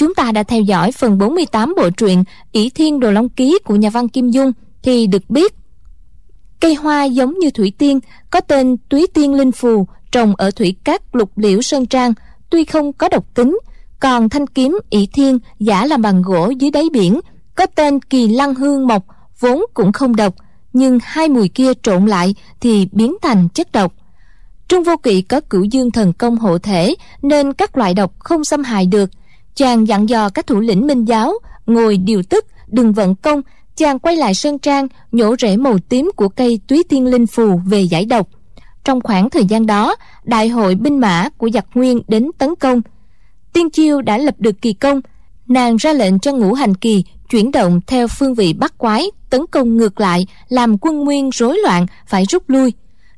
chúng ta đã theo dõi phần 48 bộ truyện ỷ thiên đồ long ký của nhà văn kim dung, thì được biết, cây hoa giống như thủy tiên, có tên túy tiên linh phù, trồng ở thủy cát lục liễu sơn trang, tuy không có độc tính, còn thanh kiếm ỷ thiên giả làm bằng gỗ dưới đáy biển, có tên kỳ lăng hương mộc, vốn cũng không độc, nhưng hai mùi kia trộn lại thì biến thành chất độc. Trung vô kỵ có cửu dương thần công hộ thể, nên các loại độc không xâm hại được chàng dặn dò các thủ lĩnh minh giáo, ngồi điều tức, đừng vận công. Chàng quay lại sơn trang, nhổ rễ màu tím của cây túy tiên linh phù về giải độc. Trong khoảng thời gian đó, đại hội binh mã của giặc nguyên đến tấn công. Tiên chiêu đã lập được kỳ công. Nàng ra lệnh cho ngũ hành kỳ chuyển động theo phương vị bắt quái, tấn công ngược lại, làm quân nguyên rối loạn, phải rút lui.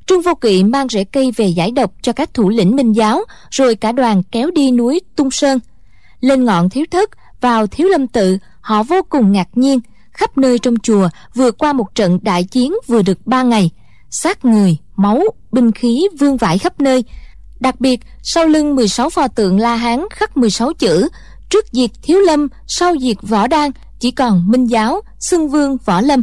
Trương vô kỵ mang rễ cây về giải độc cho các thủ lĩnh minh giáo, rồi cả đoàn kéo đi núi tung sơn lên ngọn thiếu thất, vào thiếu lâm tự, họ vô cùng ngạc nhiên, khắp nơi trong chùa vừa qua một trận đại chiến vừa được ba ngày. Xác người, máu, binh khí vương vãi khắp nơi. Đặc biệt, sau lưng 16 pho tượng la hán khắc 16 chữ, trước diệt thiếu lâm, sau diệt võ đan, chỉ còn minh giáo, xưng vương, võ lâm.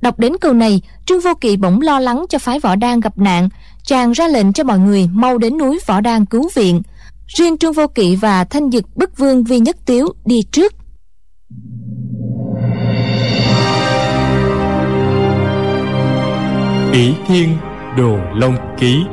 Đọc đến câu này, trương vô kỵ bỗng lo lắng cho phái võ đan gặp nạn chàng ra lệnh cho mọi người mau đến núi võ đan cứu viện riêng trương vô kỵ và thanh dực bức vương vi nhất tiếu đi trước. Ỷ thiên đồ long ký.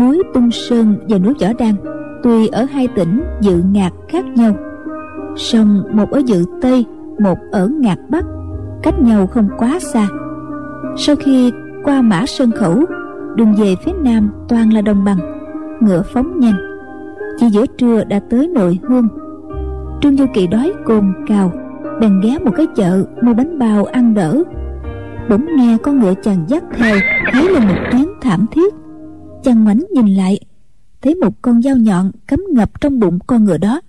Núi tung sơn và núi võ đan tuy ở hai tỉnh dự ngạc khác nhau song một ở dự tây, một ở ngạc bắc, cách nhau không quá xa. Sau khi qua mã sơn khẩu, đường về phía nam toàn là đồng bằng, ngựa phóng nhanh. Chỉ giữa trưa đã tới nội hương. Trương du kỳ đói cồn cào, bèn ghé một cái chợ mua bánh bao ăn đỡ. Bỗng nghe con ngựa chàng dắt theo, thấy là một tiếng thảm thiết. Chàng ngoảnh nhìn lại, thấy một con dao nhọn cắm ngập trong bụng con ngựa đó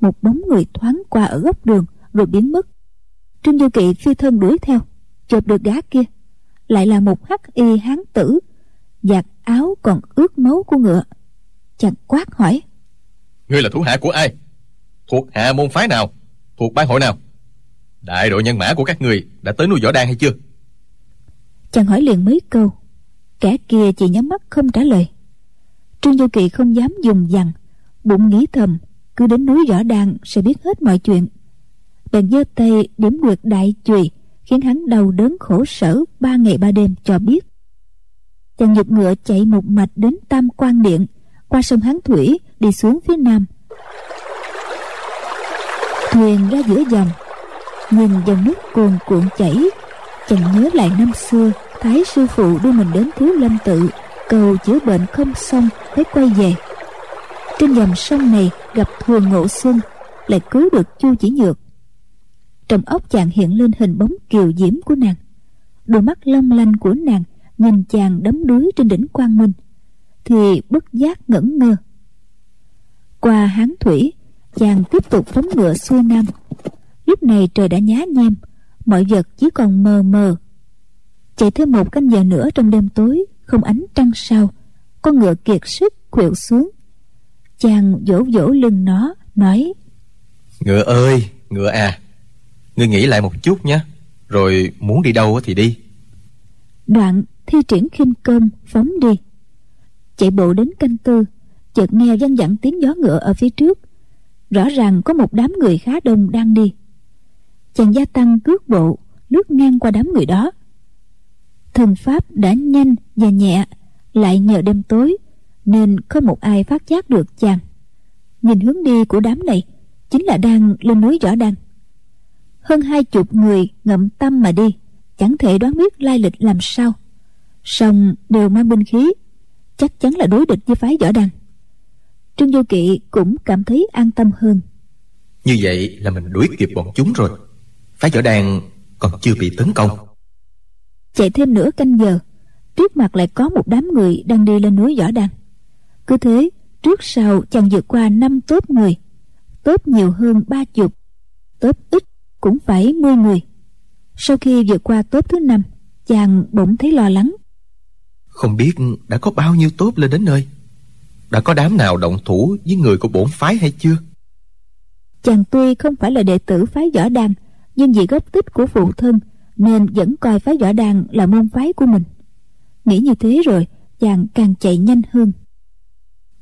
một bóng người thoáng qua ở góc đường rồi biến mất. Trương du kỵ phi thân đuổi theo chộp được gã kia. Lại là một hắc y hán tử giặt áo còn ướt máu của ngựa. Chàng quát hỏi ngươi là thủ hạ của ai? Thuộc hạ môn phái nào? Thuộc ban hội nào? Đại đội nhân mã của các người đã tới núi võ đan hay chưa? Chàng hỏi liền mấy câu. Kẻ kia chỉ nhắm mắt không trả lời. Trương du kỳ không dám dùng dằn bụng nghĩ thầm cứ đến núi rõ đàng sẽ biết hết mọi chuyện. Bèn giơ tay điểm nguyệt đại chùy, khiến hắn đau đớn khổ sở ba ngày ba đêm cho biết. Chàng nhục ngựa chạy một mạch đến tam quan điện, qua sông hán thủy, đi xuống phía nam. Thuyền ra giữa dòng, nhìn dòng nước cuồn cuộn chảy. Chàng nhớ lại năm xưa, thái sư phụ đưa mình đến thiếu lâm tự, cầu chữa bệnh không xong phải quay về trên dòng sông này gặp thường ngộ xuân, lại cứu được chu chỉ nhược. Trong óc chàng hiện lên hình bóng kiều diễm của nàng. Đôi mắt long lanh của nàng nhìn chàng đấm đuối trên đỉnh quang minh, thì bất giác ngẩn ngơ. Qua hán thủy, chàng tiếp tục phóng ngựa xuôi nam. Lúc này trời đã nhá nhem, mọi vật chỉ còn mờ mờ. Chạy thêm một canh giờ nữa trong đêm tối, không ánh trăng sao, con ngựa kiệt sức khuỵu xuống chàng vỗ vỗ lưng nó nói ngựa ơi ngựa à ngươi nghĩ lại một chút nhé rồi muốn đi đâu thì đi. Đoạn thi triển khinh công phóng đi. Chạy bộ đến canh tư chợt nghe văng vẳng tiếng gió ngựa ở phía trước. Rõ ràng có một đám người khá đông đang đi. Chàng gia tăng cước bộ lướt ngang qua đám người đó. Thần pháp đã nhanh và nhẹ lại nhờ đêm tối nên không một ai phát giác được chàng. Nhìn hướng đi của đám này chính là đang lên núi võ đăng. Hơn hai chục người ngậm tâm mà đi chẳng thể đoán biết lai lịch làm sao. Song đều mang binh khí chắc chắn là đối địch với phái võ đăng. Trương du kỵ cũng cảm thấy an tâm hơn. Như vậy là mình đuổi kịp bọn chúng rồi. Phái võ đàn còn chưa bị tấn công. Chạy thêm nửa canh giờ trước mặt lại có một đám người đang đi lên núi võ đăng cứ thế trước sau chàng vượt qua năm tốp người tốp nhiều hơn ba chục tốp ít cũng phải 10 người. Sau khi vượt qua top thứ năm chàng bỗng thấy lo lắng. Không biết đã có bao nhiêu tốt lên đến nơi? Đã có đám nào động thủ với người của bổn phái hay chưa? Chàng tuy không phải là đệ tử phái võ đàn nhưng vì gốc tích của phụ thân nên vẫn coi phái võ đàn là môn phái của mình. Nghĩ như thế rồi chàng càng chạy nhanh hơn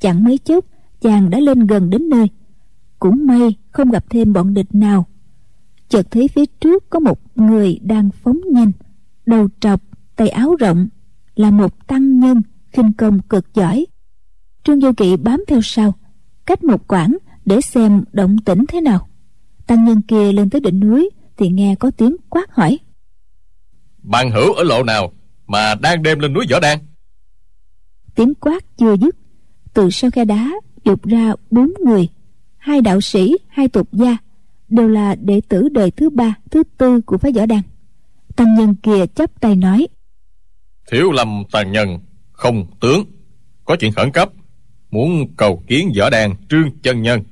chẳng mấy chốc chàng đã lên gần đến nơi. Cũng may không gặp thêm bọn địch nào. Chợt thấy phía trước có một người đang phóng nhanh đầu trọc tay áo rộng là một tăng nhân khinh công cực giỏi. Trương du kỵ bám theo sau cách một quãng để xem động tĩnh thế nào. Tăng nhân kia lên tới đỉnh núi thì nghe có tiếng quát hỏi. Bạn hữu ở lộ nào mà đang đêm lên núi võ đan? Tiếng quát chưa dứt từ sau khe đá dục ra bốn người. Hai đạo sĩ hai tục gia đều là đệ tử đời thứ ba thứ tư của phái võ đan tăng nhân kia chắp tay nói thiếu lâm tàn nhân không tướng. Có chuyện khẩn cấp muốn cầu kiến võ đàn trương chân nhân.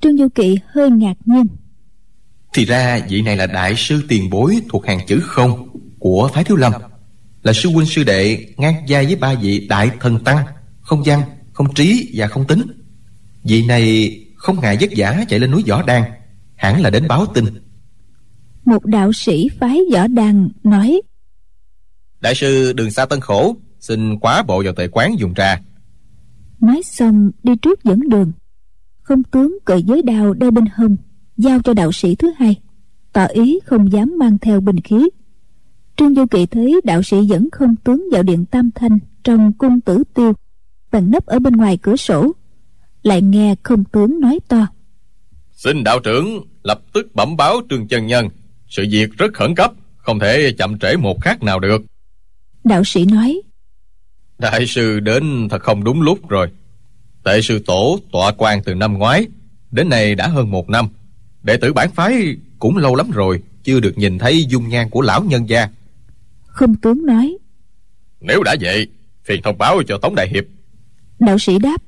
Trương du kỵ hơi ngạc nhiên. Thì ra vị này là đại sư tiền bối thuộc hàng chữ không của phái thiếu lâm. Là sư huynh sư đệ ngang vai với ba vị đại thần tăng không văn không trí và không tính. Vị này không ngại vất vả chạy lên núi võ đan hẳn là đến báo tin. Một đạo sĩ phái võ đàn nói đại sư đường xa tân khổ xin quá bộ vào tề quán dùng trà. Nói xong đi trước dẫn đường. Không tướng cởi giới đao đeo bên hông giao cho đạo sĩ thứ hai. Tỏ ý không dám mang theo binh khí. Trương du kỵ thấy đạo sĩ dẫn không tướng vào điện tam thanh trong cung tử tiêu bèn nấp ở bên ngoài cửa sổ. Lại nghe không tướng nói to. Xin đạo trưởng lập tức bẩm báo trương chân nhân. Sự việc rất khẩn cấp không thể chậm trễ một khắc nào được. Đạo sĩ nói đại sư đến thật không đúng lúc rồi. Tệ sư tổ tọa quan từ năm ngoái đến nay đã hơn một năm. Đệ tử bản phái cũng lâu lắm rồi chưa được nhìn thấy dung nhan của lão nhân gia. Không tướng nói nếu đã vậy phiền thông báo cho tống đại hiệp đạo sĩ đáp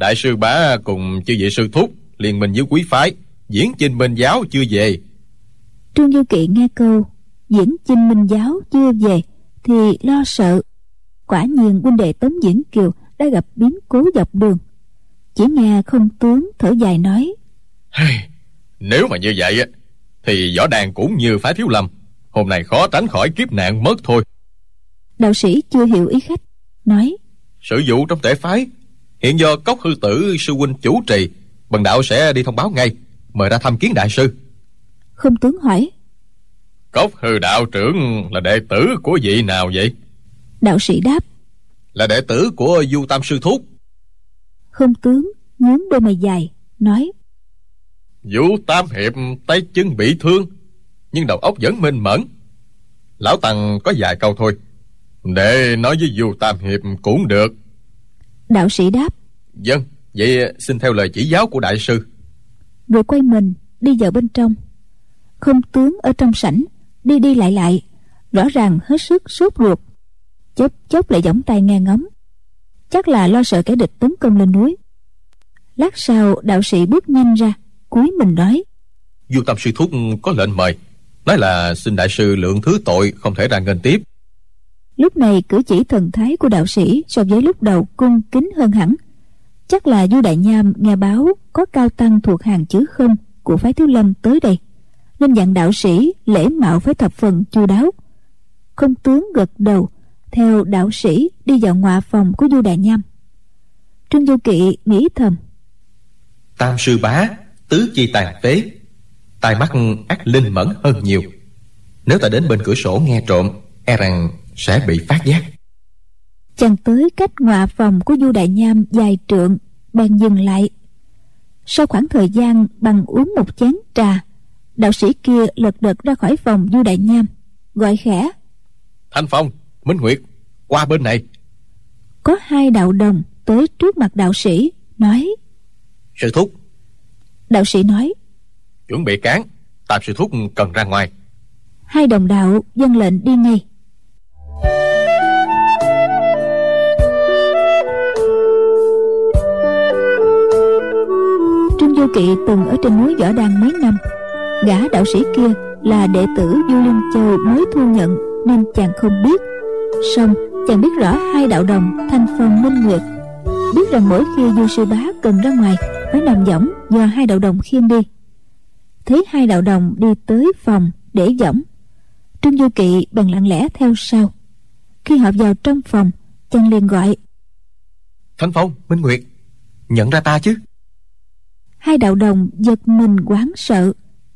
đại sư bá cùng chư vị sư thúc liên minh với quý phái diễn chinh minh giáo chưa về. Trương du kỵ nghe câu diễn chinh minh giáo chưa về thì lo sợ. Quả nhiên huynh đệ tống diễn kiều đã gặp biến cố dọc đường. Chỉ nghe không tướng thở dài nói nếu mà như vậy thì võ đàn cũng như phái thiếu lâm hôm nay khó tránh khỏi kiếp nạn mất thôi. Đạo sĩ chưa hiểu ý khách nói sự vụ trong tể phái. Hiện do cốc hư tử sư huynh chủ trì bần đạo sẽ đi thông báo ngay mời ra thăm kiến đại sư. Không tướng hỏi cốc hư đạo trưởng là đệ tử của vị nào vậy? đạo sĩ đáp là đệ tử của du tam sư thúc. Không tướng nhướng đôi mày dài nói vũ tam hiệp tay chân bị thương nhưng đầu óc vẫn minh mẫn. Lão tằng có vài câu thôi để nói với du tam hiệp cũng được. Đạo sĩ đáp. Vâng vậy xin theo lời chỉ giáo của đại sư. Rồi quay mình đi vào bên trong. Không tướng ở trong sảnh đi đi lại lại. Rõ ràng hết sức sốt ruột. Chốc chốc lại giỏng tay nghe ngóng. Chắc là lo sợ kẻ địch tấn công lên núi. Lát sau đạo sĩ bước nhanh ra cúi mình nói. Du tam sư thúc có lệnh mời. Nói là xin đại sư lượng thứ tội không thể ra nghênh tiếp lúc này cử chỉ thần thái của đạo sĩ so với lúc đầu cung kính hơn hẳn. Chắc là du đại nham nghe báo có cao tăng thuộc hàng chữ không của phái thiếu lâm tới đây, nên dặn đạo sĩ lễ mạo phải thập phần chu đáo. Không tướng gật đầu, theo đạo sĩ đi vào ngọa phòng của du đại nham. Trương du kỵ nghĩ thầm. Tam sư bá, tứ chi tàn phế, tai mắt ác linh mẫn hơn nhiều. Nếu ta đến bên cửa sổ nghe trộm e rằng sẽ bị phát giác. Chàng tới cách ngọa phòng của du đại nham dài trượng bèn dừng lại. Sau khoảng thời gian bằng uống một chén trà đạo sĩ kia lật đật ra khỏi phòng du đại nham gọi khẽ. Thanh phong minh nguyệt qua bên này. Có hai đạo đồng tới trước mặt đạo sĩ nói. Sư thúc. Đạo sĩ nói. Chuẩn bị cán tạm sư thúc cần ra ngoài. Hai đồng đạo dân lệnh đi ngay du kỵ từng ở trên núi võ đan mấy năm. Gã đạo sĩ kia là đệ tử du liên châu mới thu nhận, nên chàng không biết. Song chàng biết rõ hai đạo đồng, thanh phong, minh nguyệt. Biết rằng mỗi khi du sư bá cần ra ngoài, phải nằm võng do hai đạo đồng khiêng đi. Thấy hai đạo đồng đi tới phòng để võng, trương du kỵ bèn lặng lẽ theo sau. Khi họ vào trong phòng, chàng liền gọi, thanh phong, minh nguyệt, nhận ra ta chứ? Hai đạo đồng giật mình quán sợ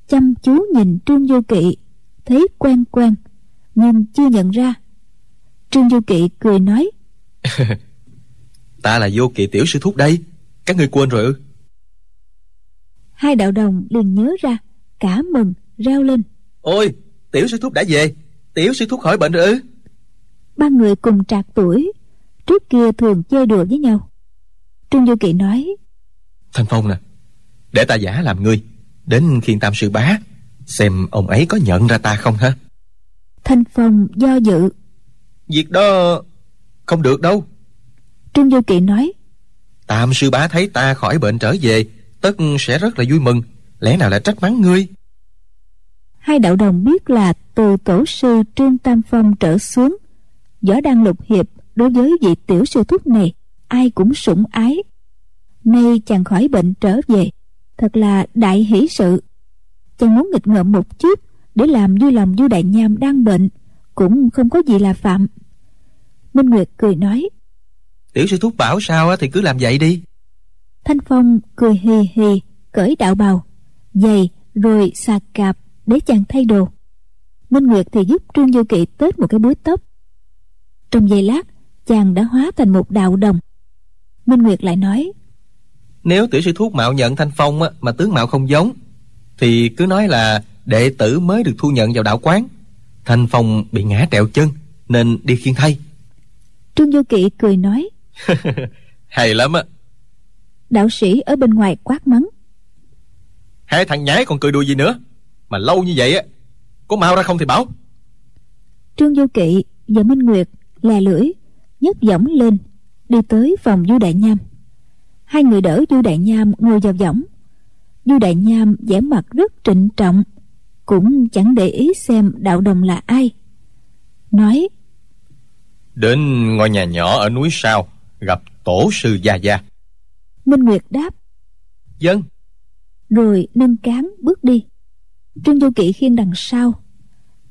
chăm chú nhìn trương du kỵ thấy quen quen nhưng chưa nhận ra. Trương du kỵ cười nói ta là vô kỵ tiểu sư thúc đây các ngươi quên rồi ư? Hai đạo đồng liền nhớ ra cả mừng reo lên. Ôi tiểu sư thúc đã về tiểu sư thúc khỏi bệnh rồi ư? Ba người cùng trạc tuổi trước kia thường chơi đùa với nhau. Trương du kỵ nói thanh phong nè để ta giả làm ngươi. Đến khiên tam sư bá xem ông ấy có nhận ra ta không ha thanh phong do dự. Việc đó không được đâu. Trương du kỵ nói tam sư bá thấy ta khỏi bệnh trở về tất sẽ rất là vui mừng. Lẽ nào lại trách mắng ngươi? hai đạo đồng biết là từ tổ sư trương tam phong trở xuống võ đăng lục hiệp đối với vị tiểu sư thúc này ai cũng sủng ái. Nay chàng khỏi bệnh trở về thật là đại hỷ sự. Chàng muốn nghịch ngợm một chút để làm vui lòng du đại nham đang bệnh cũng không có gì là phạm. Minh nguyệt cười nói tiểu sư thúc bảo sao thì cứ làm vậy đi. Thanh phong cười hì hì cởi đạo bào giày rồi xà cạp để chàng thay đồ. Minh nguyệt thì giúp trương du kỵ tết một cái búi tóc. Trong giây lát chàng đã hóa thành một đạo đồng. Minh nguyệt lại nói nếu tiểu sư thúc mạo nhận thanh phong á, mà tướng mạo không giống thì cứ nói là đệ tử mới được thu nhận vào đạo quán. Thanh phong bị ngã trẹo chân nên đi khiêng thay trương du kỵ cười nói hay lắm á. Đạo sĩ ở bên ngoài quát mắng hai thằng nhái còn cười đùa gì nữa? Mà lâu như vậy á có mau ra không thì báo trương du kỵ và minh nguyệt lè lưỡi nhấc võng lên đi tới phòng du đại nham hai người đỡ du đại nham ngồi vào võng. Du đại nham vẻ mặt rất trịnh trọng cũng chẳng để ý xem đạo đồng là ai. Nói đến ngôi nhà nhỏ ở núi sau gặp tổ sư gia gia. Minh nguyệt đáp dân rồi nâng cán bước đi. Trương du kỵ khiêng đằng sau.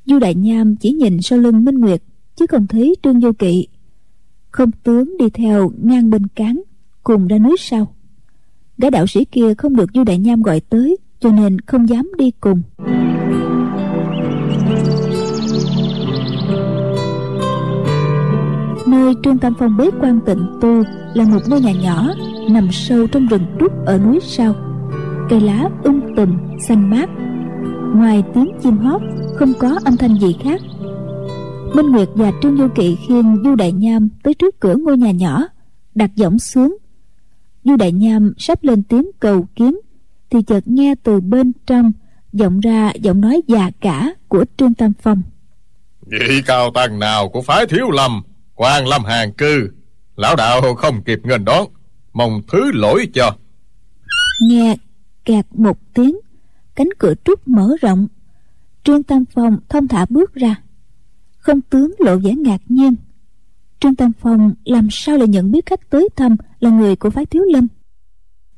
Du đại nham chỉ nhìn sau lưng minh nguyệt chứ không thấy trương du kỵ. Không tướng đi theo ngang bên cán cùng ra núi sau. Gã đạo sĩ kia không được du đại nham gọi tới, cho nên không dám đi cùng. Nơi trương tam phong bế quan tịnh tu là một ngôi nhà nhỏ, nằm sâu trong rừng trúc ở núi sau. Cây lá um tùm, xanh mát. Ngoài tiếng chim hót, không có âm thanh gì khác. Minh nguyệt và trương du kỵ khiêng du đại nham tới trước cửa ngôi nhà nhỏ, đặt giọng xuống du đại nham sắp lên tiếng cầu kiến thì chợt nghe từ bên trong vọng ra giọng nói già cả của trương tam phong. Vị cao tăng nào của phái thiếu lâm quan lâm hàng cư. Lão đạo không kịp nghênh đón mong thứ lỗi cho. Nghe kẹt một tiếng cánh cửa trúc mở rộng. Trương tam phong thông thả bước ra. Không tướng lộ vẻ ngạc nhiên trương tam phong làm sao lại nhận biết khách tới thăm là người của phái thiếu lâm?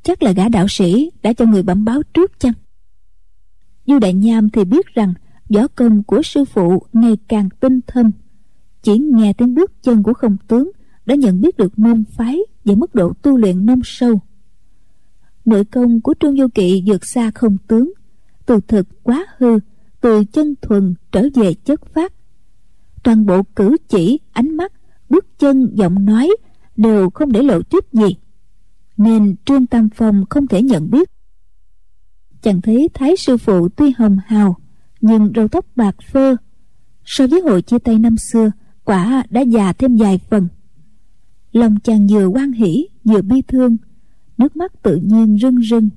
Chắc là gã đạo sĩ đã cho người bẩm báo trước chăng? Du đại nham thì biết rằng võ công của sư phụ ngày càng tinh thâm. Chỉ nghe tiếng bước chân của không tướng đã nhận biết được môn phái và mức độ tu luyện nông sâu. Nội công của trương du kỵ vượt xa không tướng, từ thực quá hư, từ chân thuần trở về chất phát. Toàn bộ cử chỉ, ánh mắt bước chân giọng nói đều không để lộ chút gì, nên trương tam phong không thể nhận biết. Chẳng thấy thái sư phụ tuy hồng hào, nhưng râu tóc bạc phơ, so với hội chia tay năm xưa, quả đã già thêm vài phần. Lòng chàng vừa quan hỷ, vừa bi thương, nước mắt tự nhiên rưng rưng,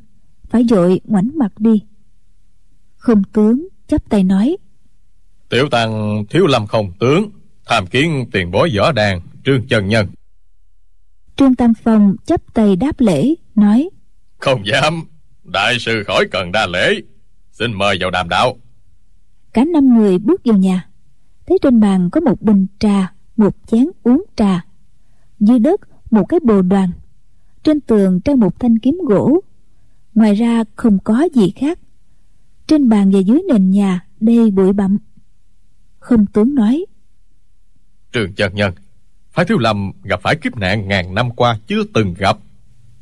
phải dội ngoảnh mặt đi. Không tướng chắp tay nói, tiểu tăng thiếu lâm không tướng tham kiến tiền bối võ đàn trương chân nhân. Trương tam phong chấp tay đáp lễ nói không dám. Đại sư khỏi cần đa lễ. Xin mời vào đàm đạo. Cả năm người bước vào nhà. Thấy trên bàn có một bình trà một chén uống trà. Dưới đất một cái bồ đoàn. Trên tường treo một thanh kiếm gỗ. Ngoài ra không có gì khác. Trên bàn và dưới nền nhà đầy bụi bặm. Không tướng nói trường chân nhân, phái thiếu lâm gặp phải kiếp nạn ngàn năm qua chưa từng gặp.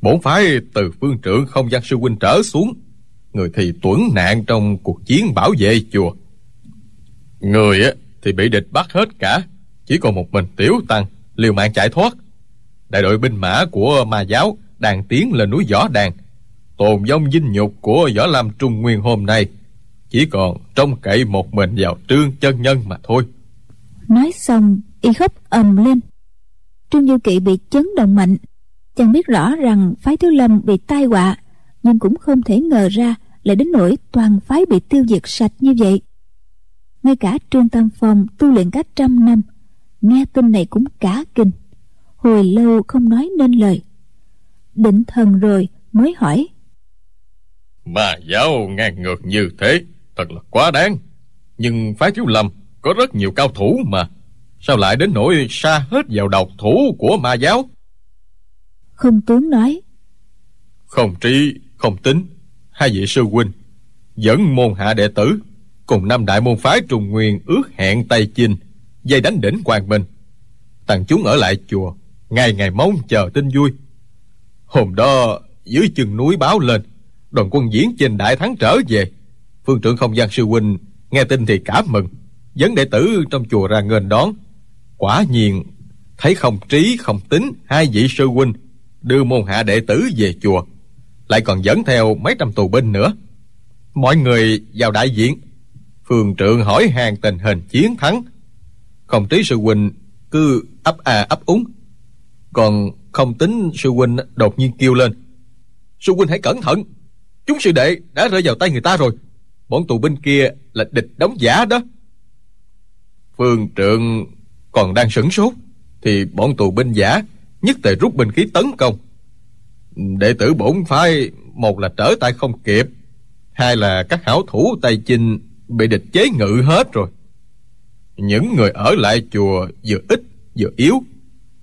Bổn phái từ phương trưởng không gian sư huynh trở xuống, người thì tuấn nạn trong cuộc chiến bảo vệ chùa. Người thì bị địch bắt hết cả, chỉ còn một mình tiểu tăng liều mạng chạy thoát. Đại đội binh mã của ma giáo đang tiến lên núi võ đàn, tồn vong dinh nhục của võ lâm trung nguyên hôm nay. Chỉ còn trông cậy một mình vào trương chân nhân mà thôi. Nói xong y khóc ầm lên. Trương du kỵ bị chấn động mạnh. Chàng biết rõ rằng phái thiếu lâm bị tai họa, nhưng cũng không thể ngờ ra lại đến nỗi toàn phái bị tiêu diệt sạch như vậy. Ngay cả trương tam phong tu luyện cả trăm năm, nghe tin này cũng cả kinh. Hồi lâu không nói nên lời. Định thần rồi mới hỏi. Mà giáo ngang ngược như thế, thật là quá đáng. Nhưng phái thiếu lâm có rất nhiều cao thủ mà sao lại đến nỗi xa hết vào độc thủ của ma giáo? Không tướng nói. Không trí không tính. Hai vị sư huynh dẫn môn hạ đệ tử cùng năm đại môn phái trùng nguyên ước hẹn tây chinh dây đánh đỉnh quang minh. Tàn chúng ở lại chùa ngày ngày mong chờ tin vui. Hôm đó dưới chân núi báo lên đoàn quân diễn trên đại thắng trở về. Phương trưởng không gian sư huynh nghe tin thì cảm mừng. Dẫn đệ tử trong chùa ra nghênh đón quả nhiên, thấy không trí, không tính, hai vị sư huynh đưa môn hạ đệ tử về chùa, lại còn dẫn theo mấy trăm tù binh nữa. Mọi người vào đại diện. Phường trưởng hỏi hàng tình hình chiến thắng. Không trí sư huynh cứ ấp à ấp úng. Còn không tính sư huynh đột nhiên kêu lên. Sư huynh hãy cẩn thận. Chúng sư đệ đã rơi vào tay người ta rồi. Bọn tù binh kia là địch đóng giả đó. Phương trượng còn đang sửng sốt, thì bọn tù binh giả, nhất tề rút binh khí tấn công. Đệ tử bổn phái, một là trở tay không kịp, hai là các hảo thủ tay chinh bị địch chế ngự hết rồi. Những người ở lại chùa vừa ít vừa yếu,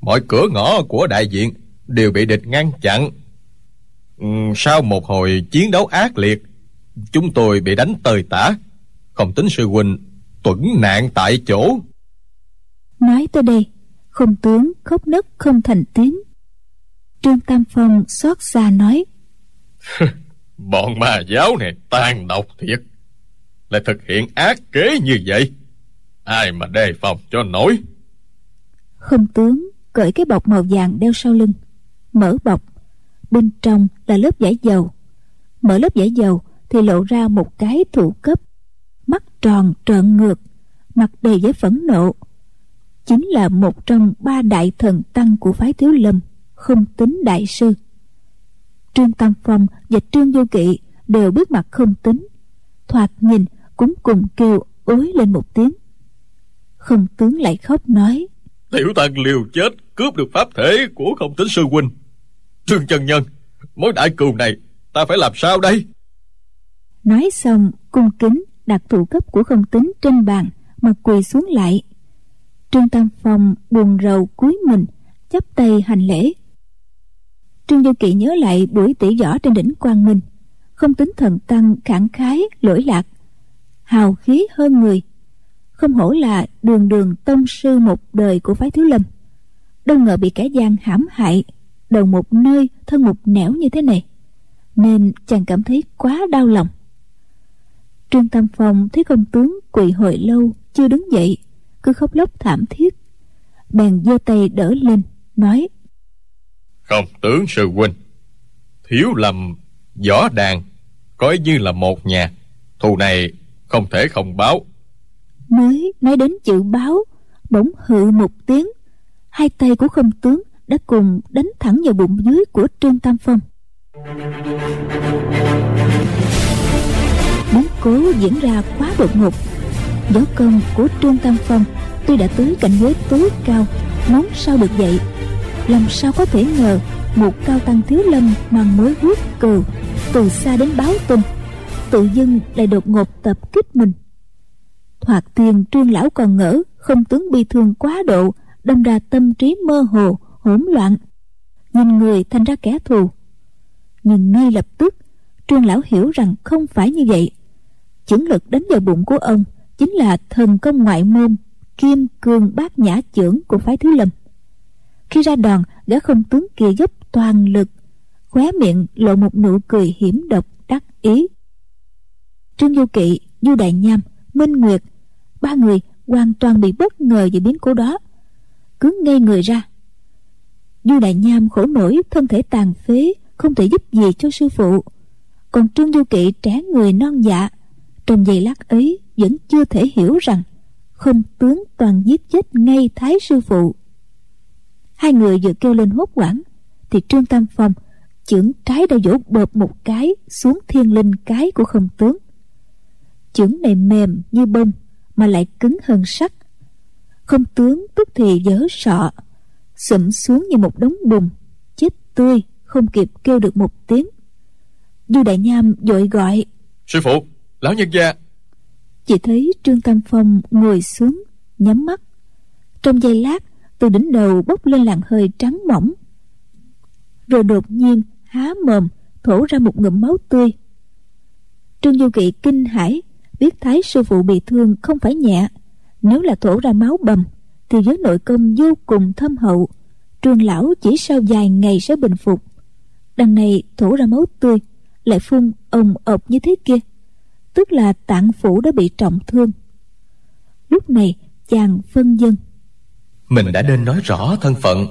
mọi cửa ngõ của đại diện đều bị địch ngăn chặn. Ừ, sau một hồi chiến đấu ác liệt, chúng tôi bị đánh tơi tả, không tính sư huynh tuẫn nạn tại chỗ nói tới đây không tướng khóc nấc không thành tiếng. Trương tam phong xót xa nói bọn ma giáo này tàn độc thiệt. Lại thực hiện ác kế như vậy ai mà đề phòng cho nổi? Không tướng cởi cái bọc màu vàng đeo sau lưng mở bọc. Bên trong là lớp vải dầu. Mở lớp vải dầu thì lộ ra một cái thủ cấp mắt tròn trợn ngược mặt đầy vẻ phẫn nộ chính là một trong ba đại thần tăng của phái thiếu lâm không tính đại sư. Trương tam phong và trương vô kỵ đều biết mặt không tính. Thoạt nhìn cũng cùng kêu ối lên một tiếng. Không tướng lại khóc nói tiểu tăng liều chết cướp được pháp thể của không tính sư huynh. Trương chân nhân mối đại cừu này ta phải làm sao đây? Nói xong cung kính đặt thủ cấp của không tính trên bàn mà quỳ xuống lại trương tam phong buồn rầu cúi mình, chắp tay hành lễ. Trương du kỵ nhớ lại buổi tỷ võ trên đỉnh quang minh, không tính thần tăng khẳng khái lỗi lạc, hào khí hơn người. Không hổ là đường đường tông sư một đời của phái thiếu lâm. Đâu ngờ bị kẻ gian hãm hại, đầu một nơi, thân một nẻo như thế này, nên chàng cảm thấy quá đau lòng. Trương tam phong thấy công tướng quỳ hồi lâu chưa đứng dậy cứ khóc lóc thảm thiết. Bèn giơ tay đỡ lên nói không tướng sư huynh. Thiếu lầm võ đàn coi như là một nhà. Thù này không thể không báo. Mới nói đến chữ báo bỗng hự một tiếng. Hai tay của không tướng đã cùng đánh thẳng vào bụng dưới của trương tam phong. Biến cố diễn ra quá đột ngột gió công của trương tam phong tuy đã tới cảnh giới tối cao, móng sao được vậy làm sao có thể ngờ một cao tăng thiếu lâm mang mối huyết cừu từ xa đến báo tin, tự dưng lại đột ngột tập kích mình. Thoạt tiền trương lão còn ngỡ, không tướng bi thương quá độ, đâm ra tâm trí mơ hồ, hỗn loạn, nhìn người thành ra kẻ thù. Nhưng ngay lập tức, trương lão hiểu rằng không phải như vậy. Chưởng lực đánh vào bụng của ông chính là thần công ngoại môn, kim cương bát nhã chưởng của phái thứ lâm. Khi ra đòn gã không tướng kia dốc toàn lực, khóe miệng lộ một nụ cười hiểm độc đắc ý. Trương du kỵ, du đại nham, minh nguyệt, ba người hoàn toàn bị bất ngờ về biến cố đó. Cứ ngây người ra. Du đại nham khổ nổi, thân thể tàn phế, không thể giúp gì cho sư phụ. Còn trương du kỵ trẻ người non dạ trong giây lát ấy vẫn chưa thể hiểu rằng không tướng toàn giết chết ngay thái sư phụ. Hai người vừa kêu lên hốt hoảng, thì trương tam phong chưởng trái đã vỗ bợp một cái xuống thiên linh cái của không tướng. Chưởng này mềm như bông mà lại cứng hơn sắt. Không tướng tức thì dở sọ, sụm xuống như một đống bùn, chết tươi, không kịp kêu được một tiếng. Du đại nham vội gọi, sư phụ lão nhân gia. Chỉ thấy trương tam phong ngồi xuống, nhắm mắt. Trong giây lát, từ đỉnh đầu bốc lên làn hơi trắng mỏng. Rồi đột nhiên há mồm, thổ ra một ngụm máu tươi. Trương du kỵ kinh hãi, biết thái sư phụ bị thương không phải nhẹ. Nếu là thổ ra máu bầm, thì với nội công vô cùng thâm hậu. Trương lão chỉ sau vài ngày sẽ bình phục. Đằng này thổ ra máu tươi, lại phun ồng ộp như thế kia tức là tạng phủ đã bị trọng thương. Lúc này chàng phân dân. Mình đã nên nói rõ thân phận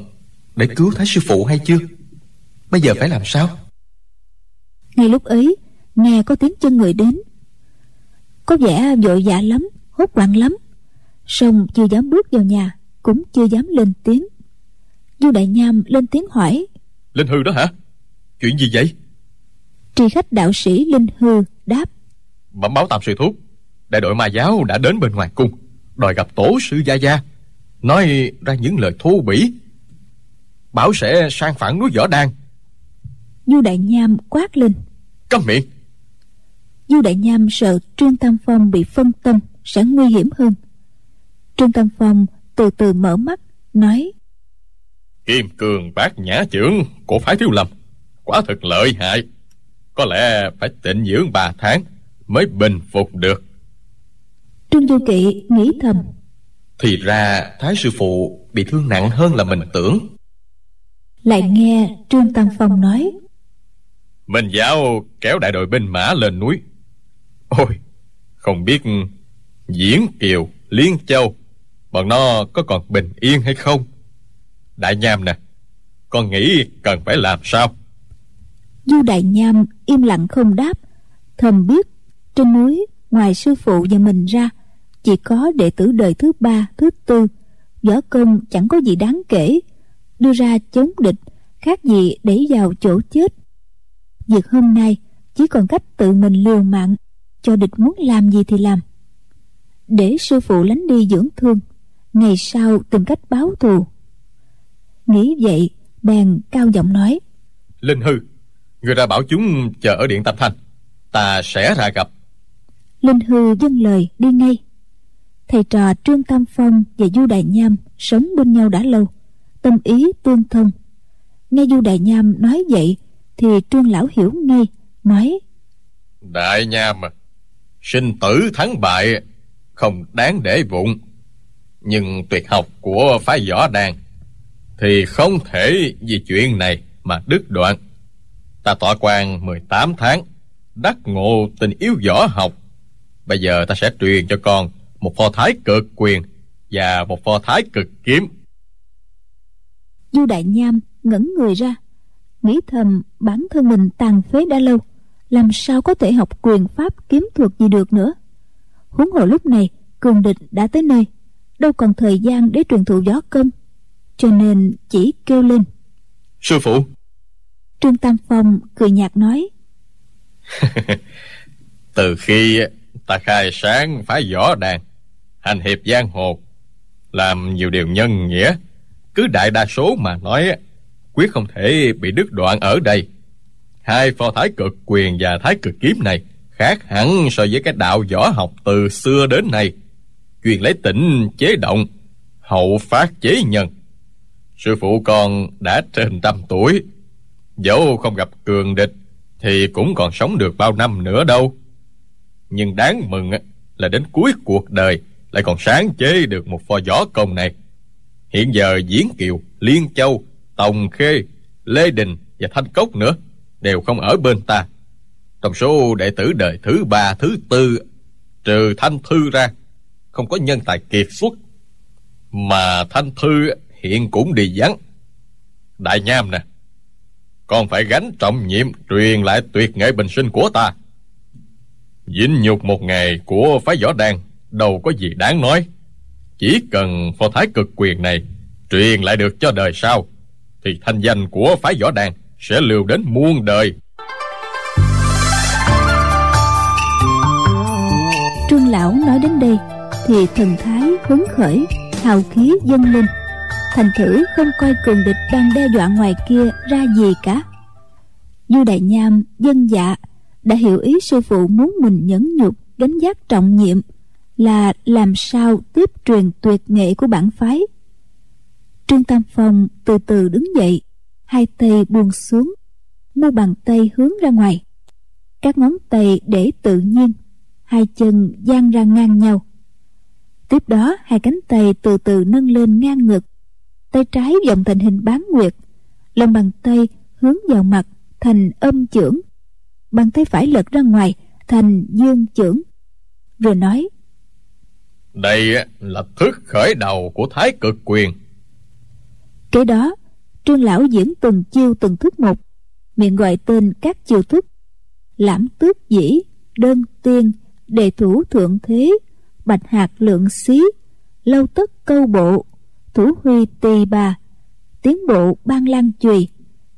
để cứu thái sư phụ hay chưa? Bây giờ phải làm sao? Ngay lúc ấy nghe có tiếng chân người đến. Có vẻ vội vã lắm hốt hoảng lắm. Song chưa dám bước vào nhà cũng chưa dám lên tiếng. Du đại nham lên tiếng hỏi. Linh hư đó hả? Chuyện gì vậy? Tri khách đạo sĩ linh hư đáp bẩm báo tam sư thúc đại đội ma giáo đã đến bên ngoài cung đòi gặp tổ sư gia gia nói ra những lời thô bỉ. Bảo sẽ sang phản núi võ đan. Du đại nham quát lên. Câm miệng. Du đại nham sợ trương tam phong bị phân tâm sẽ nguy hiểm hơn. Trương tam phong từ từ mở mắt nói. Kim cường bát nhã trưởng của phái thiếu lâm quả thật lợi hại. Có lẽ phải tịnh dưỡng ba tháng mới bình phục được. Trương du kỵ nghĩ thầm. Thì ra thái sư phụ bị thương nặng hơn là mình tưởng. Lại nghe trương tam phong nói. Mình giáo kéo đại đội binh mã lên núi. Ôi không biết diễn kiều liên châu bọn nó có còn bình yên hay không? Đại nham nè con nghĩ cần phải làm sao? Du đại nham im lặng không đáp thầm biết trên núi, ngoài sư phụ và mình ra, chỉ có đệ tử đời thứ ba, thứ tư. Võ công chẳng có gì đáng kể. Đưa ra chống địch, khác gì để vào chỗ chết. Việc hôm nay chỉ còn cách tự mình liều mạng, cho địch muốn làm gì thì làm. Để sư phụ lánh đi dưỡng thương, ngày sau tìm cách báo thù. Nghĩ vậy, bèn cao giọng nói, linh hư, người ra bảo chúng chờ ở điện tam thanh ta sẽ ra gặp linh hư dâng lời đi ngay. Thầy trò trương tam phong và du đại nham sống bên nhau đã lâu, tâm ý tương thông. Nghe du đại nham nói vậy thì trương lão hiểu ngay nói, đại nham à sinh tử thắng bại, không đáng để vụng. Nhưng tuyệt học của phái võ đàn thì không thể vì chuyện này mà đứt đoạn. Ta tọa quan 18 tháng, đắc ngộ tình yêu võ học bây giờ ta sẽ truyền cho con một pho thái cực quyền và một pho thái cực kiếm. Du đại nham ngẩn người ra nghĩ thầm bản thân mình tàn phế đã lâu làm sao có thể học quyền pháp kiếm thuật gì được nữa. Huống hồ lúc này cường địch đã tới nơi đâu còn thời gian để truyền thụ võ công cho nên chỉ kêu lên. Sư phụ. Trương tam phong cười nhạt nói từ khi ta khai sáng phá võ đàn, hành hiệp giang hồ, làm nhiều điều nhân nghĩa. Cứ đại đa số mà nói, quyết không thể bị đứt đoạn ở đây. Hai pho thái cực quyền và thái cực kiếm này khác hẳn so với cái đạo võ học từ xưa đến nay. Chuyên lấy tỉnh chế động, hậu phát chế nhân. Sư phụ con đã trên trăm tuổi, dẫu không gặp cường địch thì cũng còn sống được bao năm nữa đâu nhưng đáng mừng là đến cuối cuộc đời lại còn sáng chế được một pho võ công này. Hiện giờ diễn kiều, liên châu, tòng khê, lê đình và thanh cốc nữa đều không ở bên ta. Trong số đệ tử đời thứ ba, thứ tư, trừ thanh thư ra, không có nhân tài kiệt xuất. Mà thanh thư hiện cũng đi vắng. Đại nham nè, con phải gánh trọng nhiệm truyền lại tuyệt nghệ bình sinh của ta dính nhục một ngày của phái võ đan, đâu có gì đáng nói. Chỉ cần phò thái cực quyền này truyền lại được cho đời sau, thì thanh danh của phái võ đan sẽ lưu đến muôn đời. Trương lão nói đến đây thì thần thái hứng khởi, hào khí dâng lên. Thành thử không coi cường địch đang đe dọa ngoài kia ra gì cả. Du đại nham dân dạ đã hiểu ý sư phụ muốn mình nhẫn nhục, gánh giác trọng nhiệm là làm sao tiếp truyền tuyệt nghệ của bản phái. Trương tam phong từ từ đứng dậy, hai tay buông xuống, mu bàn tay hướng ra ngoài. Các ngón tay để tự nhiên, hai chân dang ra ngang nhau. Tiếp đó, hai cánh tay từ từ nâng lên ngang ngực tay trái vòng thành hình bán nguyệt, lòng bàn tay hướng vào mặt thành âm chưởng bàn tay phải lật ra ngoài thành dương chưởng rồi nói đây là thức khởi đầu của thái cực quyền. Kế đó trương lão diễn từng chiêu từng thức một. Miệng gọi tên các chiêu thức lãm tước dĩ đơn tiên đề thủ thượng thế bạch hạt lượng xí lâu tất câu bộ thủ huy tỳ bà tiến bộ ban lan chùy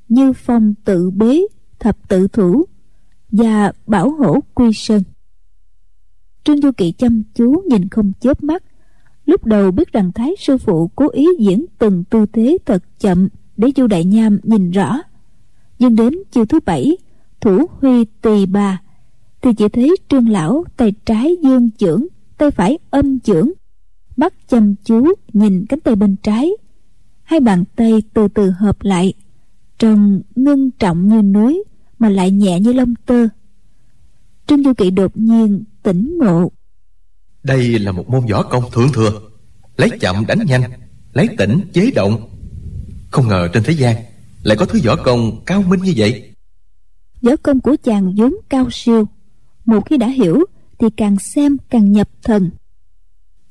như phong tự bế thập tự thủ và bảo hổ quy sơn. Trương du kỵ chăm chú nhìn không chớp mắt. Lúc đầu biết rằng thái sư phụ cố ý diễn từng tư thế thật chậm để du đại nham nhìn rõ. Nhưng đến chiều thứ bảy, thủ huy tỳ bà, thì chỉ thấy trương lão tay trái dương chưởng, tay phải âm chưởng, mắt chăm chú nhìn cánh tay bên trái. Hai bàn tay từ từ hợp lại, trông ngưng trọng như núi mà lại nhẹ như lông tơ. Trương du kỵ đột nhiên tỉnh ngộ. Đây là một môn võ công thượng thừa. Lấy chậm đánh nhanh lấy tỉnh chế động. Không ngờ trên thế gian lại có thứ võ công cao minh như vậy. Võ công của chàng vốn cao siêu. Một khi đã hiểu thì càng xem càng nhập thần.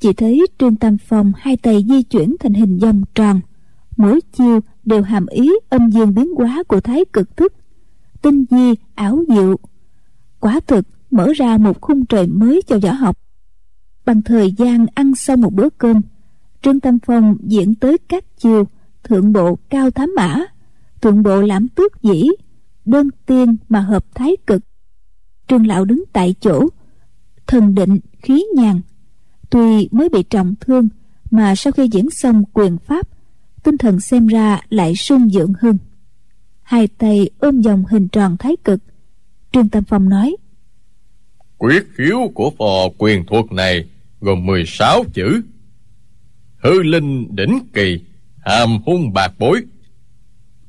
Chỉ thấy trương tam phong hai tay di chuyển thành hình vòng tròn. Mỗi chiêu đều hàm ý âm dương biến hóa của thái cực thức tinh di ảo diệu. Quả thực, mở ra một khung trời mới cho võ học. Bằng thời gian ăn xong một bữa cơm, trương tam phong diễn tới các chiều thượng bộ cao thám mã, thượng bộ lãm tước dĩ, đơn tiên mà hợp thái cực. Trương lão đứng tại chỗ, thần định khí nhàn. Tuy mới bị trọng thương, mà sau khi diễn xong quyền pháp, tinh thần xem ra lại sung dưỡng hơn hai tay ôm vòng hình tròn thái cực. Trương tam phong nói quyết khiếu của phò quyền thuật này gồm 16 chữ. Hư linh đỉnh kỳ, hàm hung bạc bối.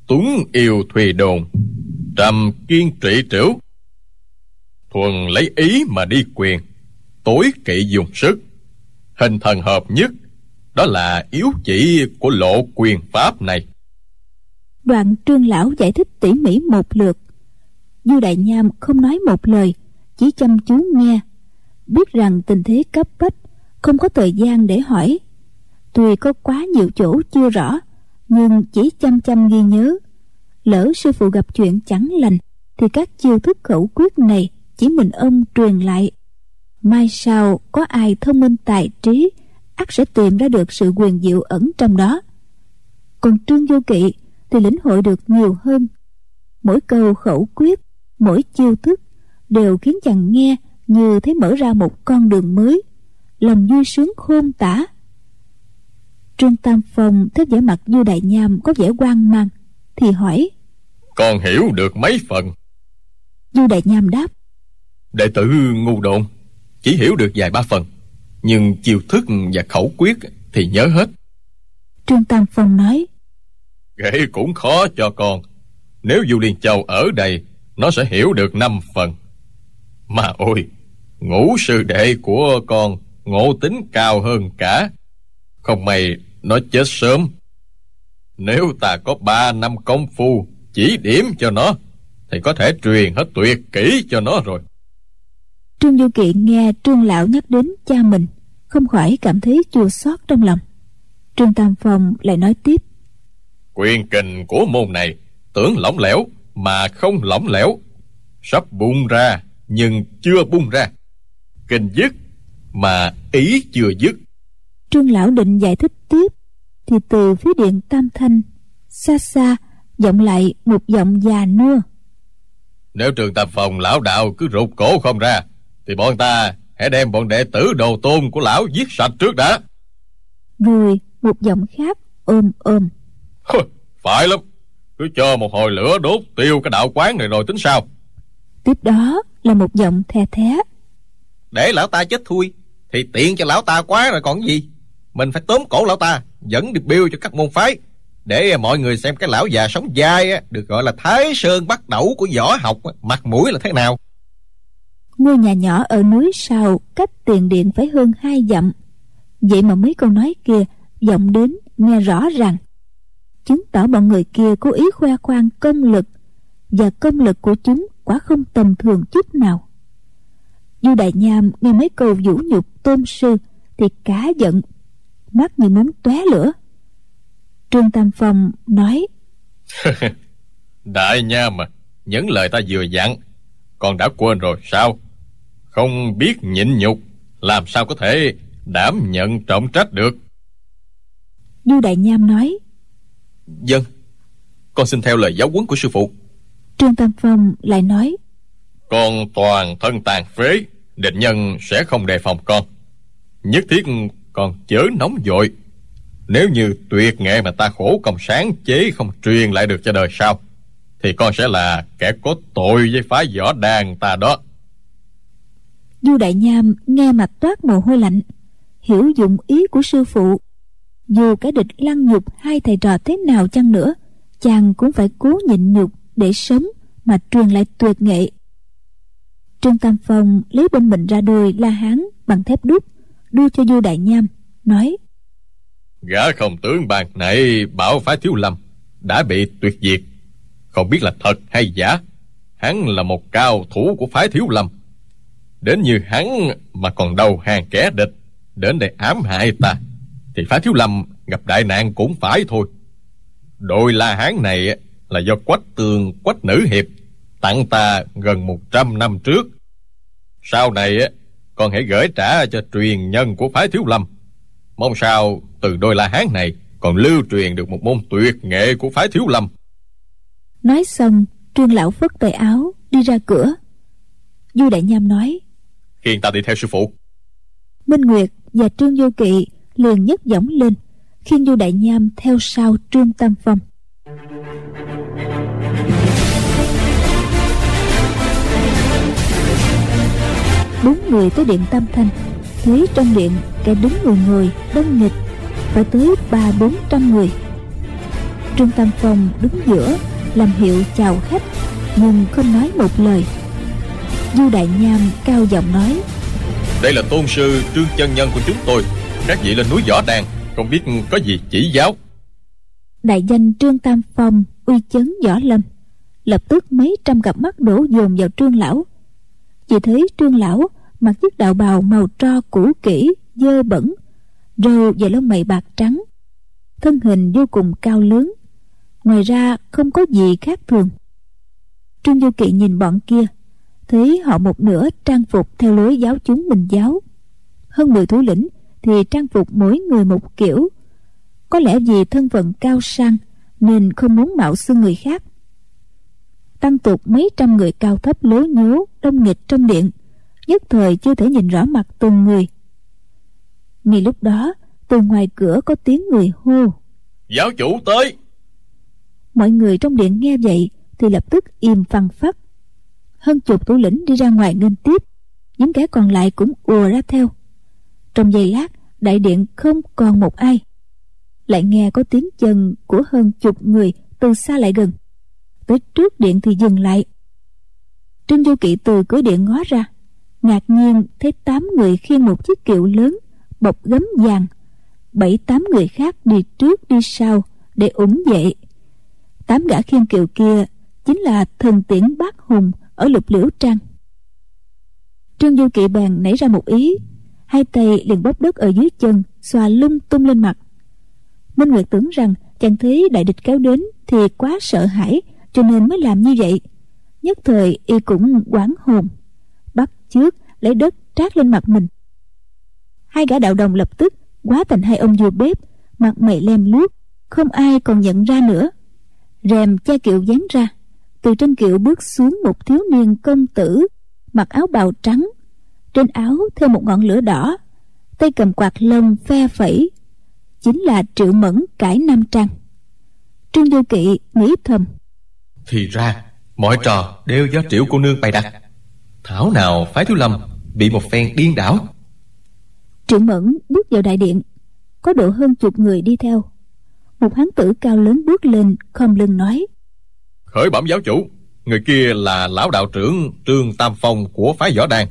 Tuấn yêu thùy đồn, trầm kiên trị trĩu thuần lấy ý mà đi quyền, tối kỵ dùng sức. Hình thần hợp nhất, đó là yếu chỉ của lộ quyền pháp này đoàn trương lão giải thích tỉ mỉ một lượt. Du đại nham không nói một lời, chỉ chăm chú nghe. Biết rằng tình thế cấp bách, không có thời gian để hỏi. Tuy có quá nhiều chỗ chưa rõ, nhưng chỉ chăm chăm ghi nhớ. Lỡ sư phụ gặp chuyện chẳng lành, thì các chiêu thức khẩu quyết này chỉ mình ông truyền lại. Mai sau có ai thông minh tài trí, ắt sẽ tìm ra được sự quyền diệu ẩn trong đó. Còn trương vô kỵ thì lĩnh hội được nhiều hơn. Mỗi câu khẩu quyết mỗi chiêu thức đều khiến chàng nghe như thấy mở ra một con đường mới lòng vui sướng khôn tả. Trương tam phong thấy vẻ mặt du đại nham có vẻ quan mang thì hỏi con hiểu được mấy phần? Du đại nham đáp Đệ tử ngu độn Chỉ hiểu được vài ba phần Nhưng chiêu thức và khẩu quyết Thì nhớ hết. Trương Tam Phong nói gậy cũng khó cho con. Nếu Du Liên Châu ở đây, Nó sẽ hiểu được năm phần. Mà ôi, Ngũ sư đệ của con Ngộ tính cao hơn cả. Không may nó chết sớm. Nếu ta có ba năm công phu, Chỉ điểm cho nó, Thì có thể truyền hết tuyệt kỹ cho nó rồi. Trương Du Kỵ nghe Trương Lão nhắc đến cha mình, Không khỏi cảm thấy chua xót trong lòng. Trương Tam Phong lại nói tiếp. Quyền kình của môn này Tưởng lỏng lẻo Mà không lỏng lẻo. Sắp bung ra Nhưng chưa bung ra. Kinh dứt Mà ý chưa dứt. Trương Lão định giải thích tiếp Thì từ phía điện Tam Thanh Xa xa vọng lại một giọng già nua. Nếu trường tam phòng lão đạo cứ rụt cổ không ra Thì bọn ta hãy đem bọn đệ tử đồ tôn của lão giết sạch trước đã. Rồi một giọng khác ôm ôm Phải lắm. Cứ cho một hồi lửa đốt tiêu cái đạo quán này rồi tính sao? Tiếp đó là một giọng the thé. Để lão ta chết thui Thì tiện cho lão ta quá rồi còn gì? Mình phải tóm cổ lão ta Dẫn đi biêu cho các môn phái Để mọi người xem cái lão già sống dai Được gọi là Thái Sơn bắt đẩu của võ học Mặt mũi là thế nào. Ngôi nhà nhỏ ở núi sau Cách tiền điện phải hơn hai dặm. Vậy mà mấy câu nói kia vọng đến nghe rõ ràng chứng tỏ bọn người kia cố ý khoe khoang công lực và công lực của chúng quả không tầm thường chút nào. Du đại nham nghe mấy câu vũ nhục tôn sư thì cá giận mắt như muốn tóe lửa. Trương tam phong nói đại nham à những lời ta vừa dặn con đã quên rồi sao? Không biết nhịn nhục làm sao có thể đảm nhận trọng trách được? Du đại nham nói Dân Con xin theo lời giáo huấn của sư phụ. Trương Tam Phong lại nói Con toàn thân tàn phế Địch nhân sẽ không đề phòng con. Nhất thiết con chớ nóng vội. Nếu như tuyệt nghệ mà ta khổ công sáng chế Không truyền lại được cho đời sau Thì con sẽ là kẻ có tội với phái võ đàn ta đó. Du Đại Nham nghe mặt toát mồ hôi lạnh Hiểu dụng ý của sư phụ dù cái địch lăng nhục hai thầy trò thế nào chăng nữa, chàng cũng phải cố nhịn nhục để sống mà truyền lại tuyệt nghệ. Trương tam phong lấy bên mình ra đôi la hán bằng thép đúc đưa cho du đại nham, nói, gã không tướng bàn này bảo phái thiếu lâm đã bị tuyệt diệt. Không biết là thật hay giả, hắn là một cao thủ của phái thiếu lâm. Đến như hắn mà còn đầu hàng kẻ địch, đến để ám hại ta thì phá thiếu lâm gặp đại nạn cũng phải thôi. Đội la hán này là do quách tường quách nữ hiệp tặng ta gần một trăm năm trước. Sau này con hãy gửi trả cho truyền nhân của phái thiếu lâm mong sao từ đôi la hán này còn lưu truyền được một môn tuyệt nghệ của phái thiếu lâm nói xong trương lão phất tay áo đi ra cửa. Du đại nham nói khiêng ta đi theo sư phụ. Minh nguyệt và trương vô kỵ liền nhấc giọng lên khiêng du đại nham theo sau trương tam phong. Bốn người tới điện tam thanh thấy trong điện kẻ đứng người người, đông nghịch phải tới ba bốn trăm người. Trương tam phong đứng giữa, làm hiệu chào khách, nhưng không nói một lời. Du đại nham cao giọng nói, đây là tôn sư trương chân nhân của chúng tôi các vị lên núi võ đàn, không biết có gì chỉ giáo. Đại danh trương tam phong, uy chấn võ lâm. Lập tức mấy trăm cặp mắt đổ dồn vào trương lão. Chỉ thấy trương lão mặc chiếc đạo bào màu tro cũ kỹ, dơ bẩn, râu và lông mày bạc trắng, thân hình vô cùng cao lớn. Ngoài ra không có gì khác thường. Trương du kỵ nhìn bọn kia, thấy họ một nửa trang phục theo lối giáo chúng mình giáo. Hơn mười thủ lĩnh thì trang phục mỗi người một kiểu. Có lẽ vì thân phận cao sang nên không muốn mạo xưng người khác. Tăng tục mấy trăm người cao thấp lố nhố đông nghịch trong điện nhất thời chưa thể nhìn rõ mặt từng người. Ngay lúc đó từ ngoài cửa có tiếng người hô. Giáo chủ tới. Mọi người trong điện nghe vậy thì lập tức im phăng phắc. Hơn chục thủ lĩnh đi ra ngoài nghênh tiếp những kẻ còn lại cũng ùa ra theo. Trong giây lát đại điện không còn một ai. Lại nghe có tiếng chân của hơn chục người từ xa lại gần. Tới trước điện thì dừng lại. Trương du kỵ từ cửa điện ngó ra. Ngạc nhiên thấy tám người khiêng một chiếc kiệu lớn, bọc gấm vàng. Bảy, tám người khác đi trước đi sau để ủng vệ. Tám gã khiêng kiệu kia chính là thần tiễn bác hùng ở lục liễu trang. Trương du kỵ bèn nảy ra một ý hai tay liền bóp đất ở dưới chân xòa lung tung lên mặt. Minh nguyệt tưởng rằng chàng thấy đại địch kéo đến thì quá sợ hãi, cho nên mới làm như vậy. Nhất thời y cũng quán hồn, bắt trước lấy đất trát lên mặt mình. Hai gã đạo đồng lập tức quá thành hai ông vua bếp, mặt mày lem luốc, không ai còn nhận ra nữa. Rèm che kiệu dán ra, từ trên kiệu bước xuống một thiếu niên công tử, mặc áo bào trắng trên áo thêm một ngọn lửa đỏ. Tay cầm quạt lông phe phẩy chính là triệu mẫn cải nam trang. Trương du kỵ nghĩ thầm. Thì ra mọi trò đều do triệu cô nương bày đặt. Thảo nào phái thiếu lâm bị một phen điên đảo. Triệu mẫn bước vào đại điện có độ hơn chục người đi theo. Một hán tử cao lớn bước lên khom lưng nói. Khởi bẩm giáo chủ người kia là lão đạo trưởng trương tam phong của phái võ đan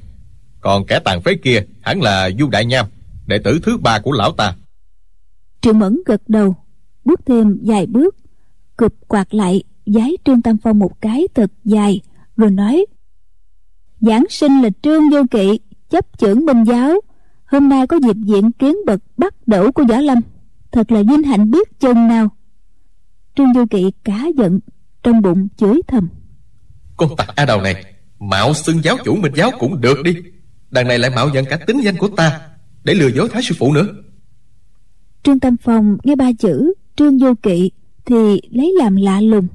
còn kẻ tàn phế kia hẳn là du đại nham đệ tử thứ ba của lão ta. Triệu mẫn gật đầu bước thêm vài bước cụp quạt lại giái trương tam phong một cái thật dài rồi nói giảng sinh là trương vô kỵ chấp trưởng minh giáo. Hôm nay có dịp diện kiến bậc bắt đẩu của võ lâm. Thật là vinh hạnh biết chừng nào. Trương vô kỵ cá giận trong bụng chửi thầm. Con tặc a đầu này mạo xưng giáo chủ minh giáo cũng được đi đằng này lại mạo nhận cả tính danh của ta để lừa dối thái sư phụ nữa. Trương tam phong nghe ba chữ trương vô kỵ thì lấy làm lạ lùng.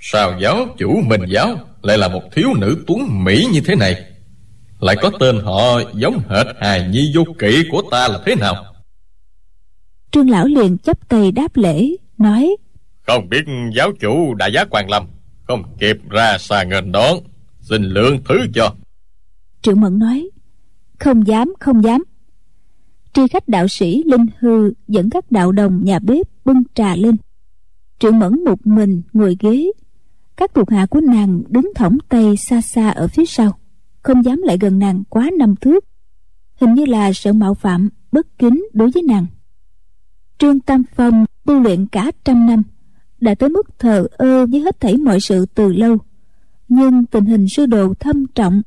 Sao giáo chủ minh giáo lại là một thiếu nữ tuấn mỹ như thế này? Lại có tên họ giống hệt hài nhi vô kỵ của ta là thế nào? Trương lão liền chấp tay đáp lễ nói không biết giáo chủ đại giá quan lâm không kịp ra xa nghênh đón xin lượng thứ cho triệu mẫn nói, không dám không dám. Tri khách đạo sĩ linh hư dẫn các đạo đồng nhà bếp bưng trà lên. Triệu mẫn một mình ngồi ghế. Các thuộc hạ của nàng đứng thõng tay xa xa ở phía sau, không dám lại gần nàng quá năm thước. Hình như là sợ mạo phạm, bất kính đối với nàng. Trương tam phong tu luyện cả trăm năm, đã tới mức thờ ơ với hết thảy mọi sự từ lâu. Nhưng tình hình sư đồ thâm trọng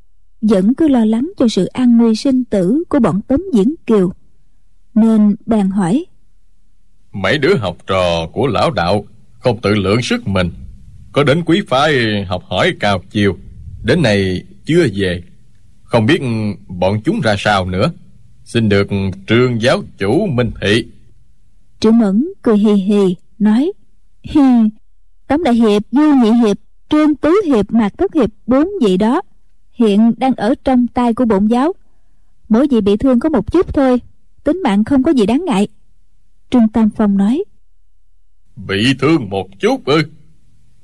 vẫn cứ lo lắng cho sự an nguy sinh tử của bọn tống diễn kiều. Nên bèn hỏi mấy đứa học trò của lão đạo không tự lượng sức mình có đến quý phái học hỏi cao chiều đến nay chưa về. Không biết bọn chúng ra sao nữa. Xin được trương giáo chủ minh thị. Trưởng mẫn cười hì hì nói hi tống đại hiệp du nhị hiệp trương tứ hiệp mạc thất hiệp bốn vị đó hiện đang ở trong tay của bổn giáo. Mỗi vị bị thương có một chút thôi tính mạng không có gì đáng ngại. Trương tam phong nói bị thương một chút ư?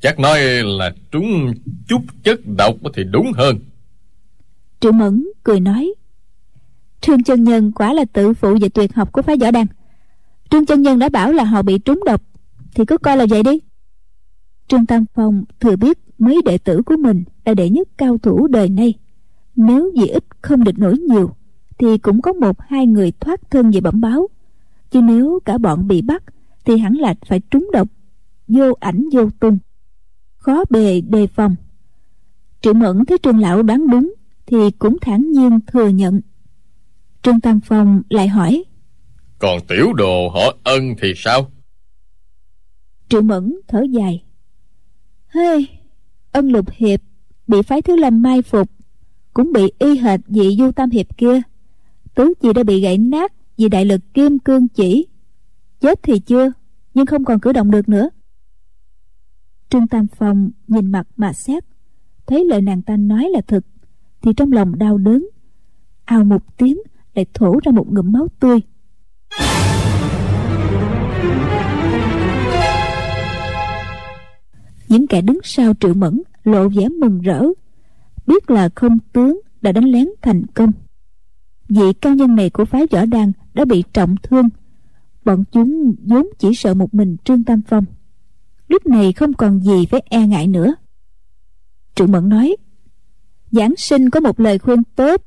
Chắc nói là trúng chút chất độc thì đúng hơn. Triệu mẫn cười nói trương chân nhân quả là tự phụ về tuyệt học của phái võ đăng. Trương chân nhân đã bảo là họ bị trúng độc thì cứ coi là vậy đi. Trương tam phong thừa biết mấy đệ tử của mình là đệ nhất cao thủ đời nay. Nếu vì ít không địch nổi nhiều thì cũng có một hai người thoát thân về bẩm báo. Chứ nếu cả bọn bị bắt thì hẳn là phải trúng độc vô ảnh vô tung. Khó bề đề phòng. Triệu mẫn thấy trương lão đoán đúng thì cũng thản nhiên thừa nhận. Trương tam phong lại hỏi còn tiểu đồ họ ân thì sao? Triệu mẫn thở dài hơi ân lục hiệp bị phái thứ lâm mai phục, cũng bị y hệt vị du tam hiệp kia. Tứ chi đã bị gãy nát vì đại lực kim cương chỉ. Chết thì chưa, nhưng không còn cử động được nữa. Trương tam phong nhìn mặt mà xét, thấy lời nàng ta nói là thật thì trong lòng đau đớn ào một tiếng lại thổ ra một ngụm máu tươi. Những kẻ đứng sau triệu mẫn lộ vẻ mừng rỡ biết là không tướng đã đánh lén thành công. Vị cao nhân này của phái võ đan đã bị trọng thương. Bọn chúng vốn chỉ sợ một mình trương tam phong. Lúc này không còn gì phải e ngại nữa. Triệu mẫn nói giảng sinh có một lời khuyên tốt.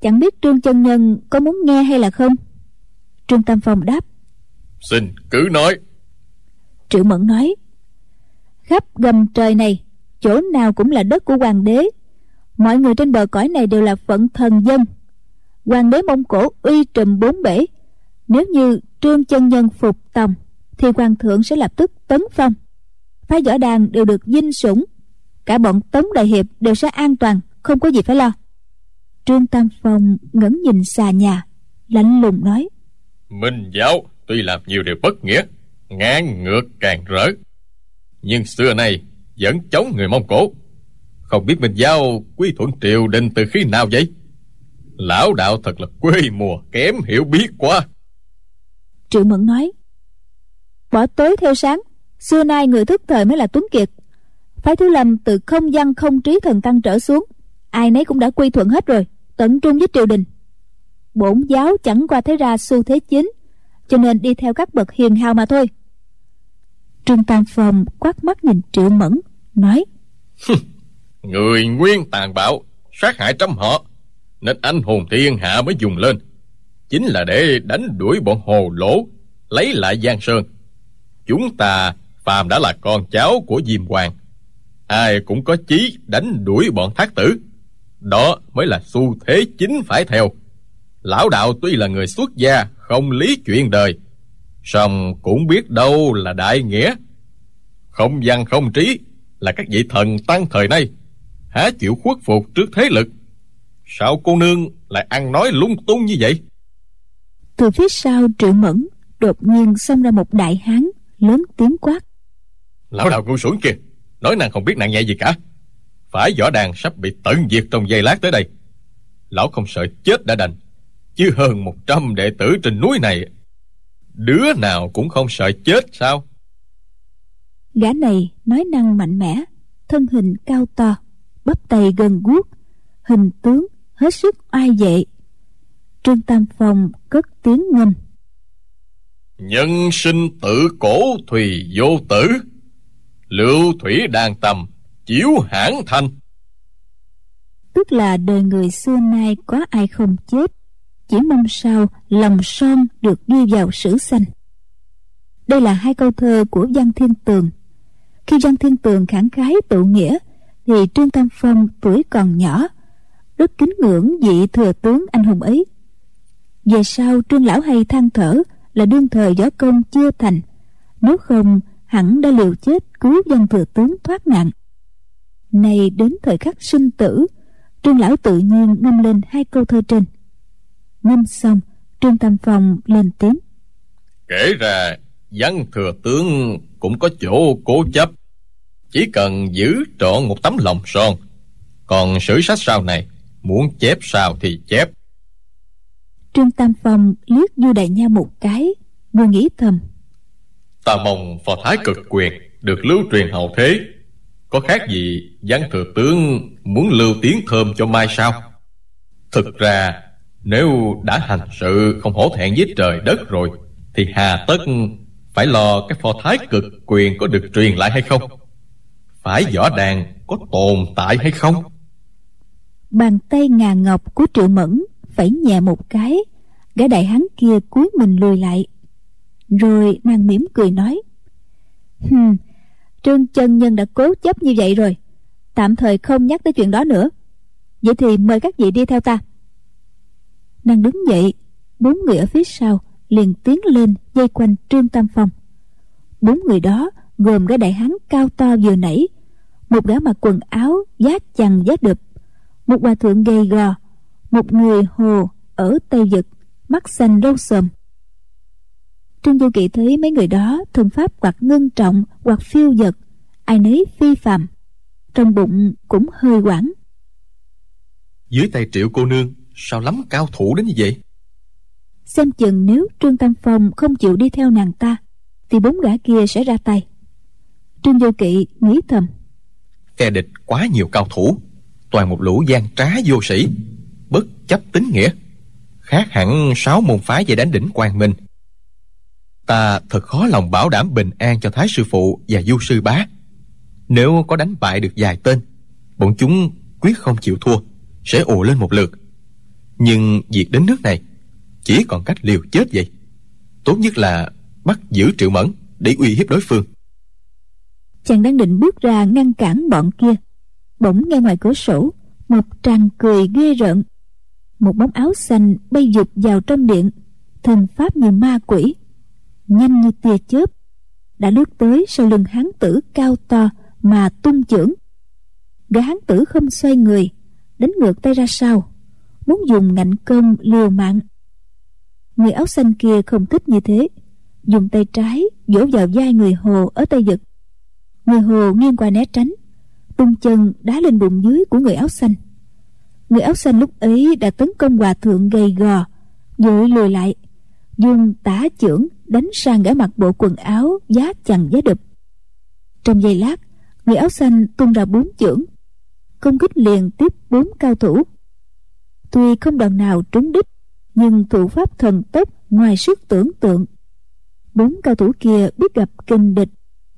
Chẳng biết trương chân nhân có muốn nghe hay là không? Trương tam phong đáp xin cứ nói. Triệu mẫn nói khắp gầm trời này, chỗ nào cũng là đất của hoàng đế. Mọi người trên bờ cõi này đều là phận thần dân. Hoàng đế mông cổ uy trùm bốn bể. Nếu như trương chân nhân phục tòng, thì hoàng thượng sẽ lập tức tấn phong. Phái võ đàn đều được dinh sủng. Cả bọn tống đại hiệp đều sẽ an toàn, không có gì phải lo. Trương tam phong ngẩng nhìn xà nhà, lạnh lùng nói. Minh giáo tuy làm nhiều điều bất nghĩa, ngang ngược càng rỡ nhưng xưa nay, vẫn chống người mông cổ. Không biết minh giao quy thuận triều đình từ khi nào vậy? Lão đạo thật là quê mùa kém hiểu biết quá. Triệu mẫn nói, bỏ tối theo sáng, xưa nay người thức thời mới là tuấn kiệt. Phái thiếu lâm từ không văn không trí thần tăng trở xuống, ai nấy cũng đã quy thuận hết rồi, tận trung với triều đình. Bổn giáo chẳng qua thấy ra xu thế chính, cho nên đi theo các bậc hiền hào mà thôi trương tam phong quát mắt nhìn triệu mẫn, nói người nguyên tàn bạo, sát hại trăm họ, nên anh hùng thiên hạ mới dùng lên. Chính là để đánh đuổi bọn hồ lỗ, lấy lại giang sơn. Chúng ta, phàm đã là con cháu của diêm hoàng, ai cũng có chí đánh đuổi bọn thác tử. Đó mới là xu thế chính phải theo. Lão đạo tuy là người xuất gia, không lý chuyện đời song cũng biết đâu là đại nghĩa. Không văn không trí là các vị thần tăng thời nay há chịu khuất phục trước thế lực. Sao cô nương lại ăn nói lung tung như vậy? Từ phía sau triệu mẫn đột nhiên xông ra một đại hán lớn tiếng quát. Lão đạo ngu xuẩn kia nói nàng không biết nặng nhẹ gì cả. Phải võ đàn sắp bị tận diệt trong giây lát tới đây. Lão không sợ chết đã đành chứ hơn một trăm đệ tử trên núi này đứa nào cũng không sợ chết sao? Gã này nói năng mạnh mẽ thân hình cao to bắp tay gần guốc hình tướng hết sức oai vệ. Trương tam phong cất tiếng ngâm. Nhân sinh tự cổ thùy vô tử lưu thủy đàn tầm chiếu hãn thanh. Tức là đời người xưa nay có ai không chết chỉ mong sao lòng son được đưa vào sử xanh đây là hai câu thơ của văn thiên tường. Khi văn thiên tường khẳng khái tự nghĩa, thì trương tam phong tuổi còn nhỏ, rất kính ngưỡng vị thừa tướng anh hùng ấy. Về sau, trương lão hay than thở là đương thời võ công chưa thành, nếu không, hẳn đã liều chết cứu dân thừa tướng thoát nạn. Nay đến thời khắc sinh tử, trương lão tự nhiên ngâm lên hai câu thơ trên ngâm xong trương tam phong lên tiếng. Kể ra văn thừa tướng cũng có chỗ cố chấp. Chỉ cần giữ trọn một tấm lòng son. Còn sử sách sau này muốn chép sao thì chép. Trương tam phong liếc du đại nha một cái vừa nghĩ thầm. Ta mong phò thái cực quyền được lưu truyền hậu thế. Có khác gì văn thừa tướng muốn lưu tiếng thơm cho mai sao? Thực ra nếu đã hành sự không hổ thẹn với trời đất rồi thì hà tất phải lo cái pho thái cực quyền có được truyền lại hay không? Phải võ đàn có tồn tại hay không? Bàn tay ngà ngọc của triệu mẫn phải nhẹ một cái gã đại hán kia cúi mình lùi lại. Rồi nàng mỉm cười nói Hừm, trương chân nhân đã cố chấp như vậy rồi tạm thời không nhắc tới chuyện đó nữa. Vậy thì mời các vị đi theo ta nàng đứng dậy bốn người ở phía sau liền tiến lên dây quanh trương tam phong. Bốn người đó gồm gã đại hán cao to vừa nãy một gã mặc quần áo giá chằng giá đực một hòa thượng gầy gò một người hồ ở tây vực mắt xanh râu sờm trương du kỵ thấy mấy người đó thân pháp hoặc ngưng trọng hoặc phiêu dật ai nấy phi phạm, trong bụng cũng hơi quảng. Dưới tay triệu cô nương sao lắm cao thủ đến như vậy? Xem chừng nếu trương tam phong không chịu đi theo nàng ta thì bốn gã kia sẽ ra tay. Trương du kỵ nghĩ thầm. Phe địch quá nhiều cao thủ toàn một lũ gian trá vô sĩ bất chấp tính nghĩa. Khác hẳn sáu môn phái về đánh đỉnh quang minh. Ta thật khó lòng bảo đảm bình an cho thái sư phụ và du sư bá. Nếu có đánh bại được vài tên bọn chúng quyết không chịu thua sẽ ồ lên một lượt nhưng việc đến nước này chỉ còn cách liều chết vậy. Tốt nhất là bắt giữ triệu mẫn để uy hiếp đối phương. Chàng đang định bước ra ngăn cản bọn kia. Bỗng nghe ngoài cửa sổ, một tràng cười ghê rợn. Một bóng áo xanh bay dục vào trong điện, thần pháp như ma quỷ, nhanh như tia chớp, đã lướt tới sau lưng hán tử cao to mà tung chưởng. Gã hán tử không xoay người, đánh ngược tay ra sau muốn dùng ngạnh công liều mạng. Người áo xanh kia không thích như thế, dùng tay trái vỗ vào vai người hồ ở tay giật. Người hồ nghiêng qua né tránh, tung chân đá lên bụng dưới của người áo xanh. Người áo xanh lúc ấy đã tấn công hòa thượng gầy gò, vội lùi lại, dùng tả chưởng đánh sang gã mặc bộ quần áo giá chằng giá đập trong giây lát, người áo xanh tung ra bốn chưởng, công kích liền tiếp bốn cao thủ tuy không đòn nào trúng đích nhưng thủ pháp thần tốc ngoài sức tưởng tượng. Bốn cao thủ kia biết gặp kinh địch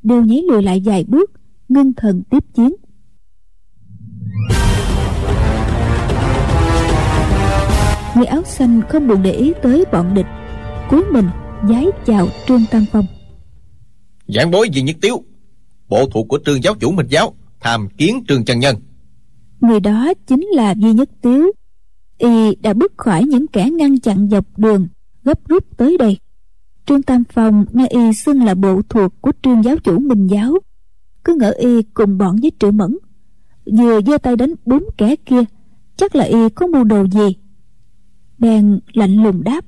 đều nháy lùi lại vài bước ngưng thần tiếp chiến. Người áo xanh không buồn để ý tới bọn địch cúi mình giái chào trương tam phong. Giảng bối gì nhất tiếu bộ thuộc của trương giáo chủ minh giáo tham kiến trương chân nhân. Người đó chính là duy nhất tiếu y đã bước khỏi những kẻ ngăn chặn dọc đường, gấp rút tới đây. Trương tam phong nghe y xưng là bộ thuộc của trương giáo chủ minh giáo, cứ ngỡ y cùng bọn với triệu mẫn, vừa giơ tay đánh bốn kẻ kia, chắc là y có mưu đồ gì? Bèn lạnh lùng đáp.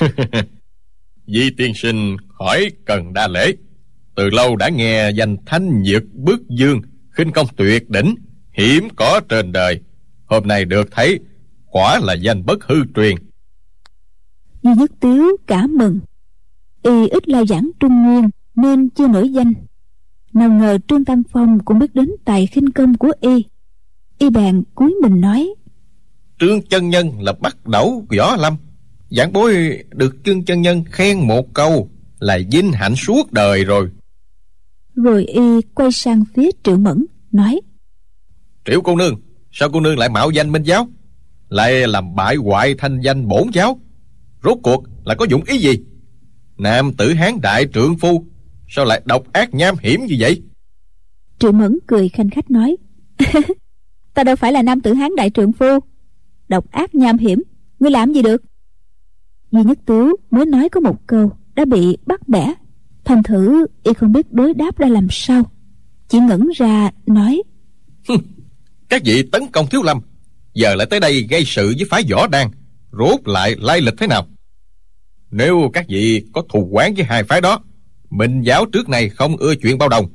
Di tiên sinh khỏi cần đa lễ. Từ lâu đã nghe danh thanh nhược bước dương, khinh công tuyệt đỉnh, hiếm có trên đời hôm nay được thấy quả là danh bất hư truyền. Duy nhất tiếu cả mừng. Y ít lao giảng trung nguyên nên chưa nổi danh. Nào ngờ trương tam phong cũng biết đến tài khinh công của y. Y bèn cúi mình nói trương chân nhân là bắt đầu võ lâm. Giảng bối được trương chân nhân khen một câu là vinh hạnh suốt đời rồi. Rồi y quay sang phía triệu mẫn nói triệu cô nương sao cô nương lại mạo danh minh giáo? Lại làm bại hoại thanh danh bổn giáo. Rốt cuộc là có dụng ý gì? Nam tử hán đại trượng phu sao lại độc ác nham hiểm như vậy? Triệu mẫn cười khanh khách nói ta đâu phải là nam tử hán đại trượng phu. Độc ác nham hiểm ngươi làm gì được? Duy nhất tứ mới nói có một câu đã bị bắt bẻ. Thành thử y không biết đối đáp ra làm sao. Chỉ ngẩn ra nói các vị tấn công thiếu lâm, giờ lại tới đây gây sự với phái võ đan, rốt lại lai lịch thế nào? Nếu các vị có thù quán với hai phái đó, minh giáo trước này không ưa chuyện bao đồng.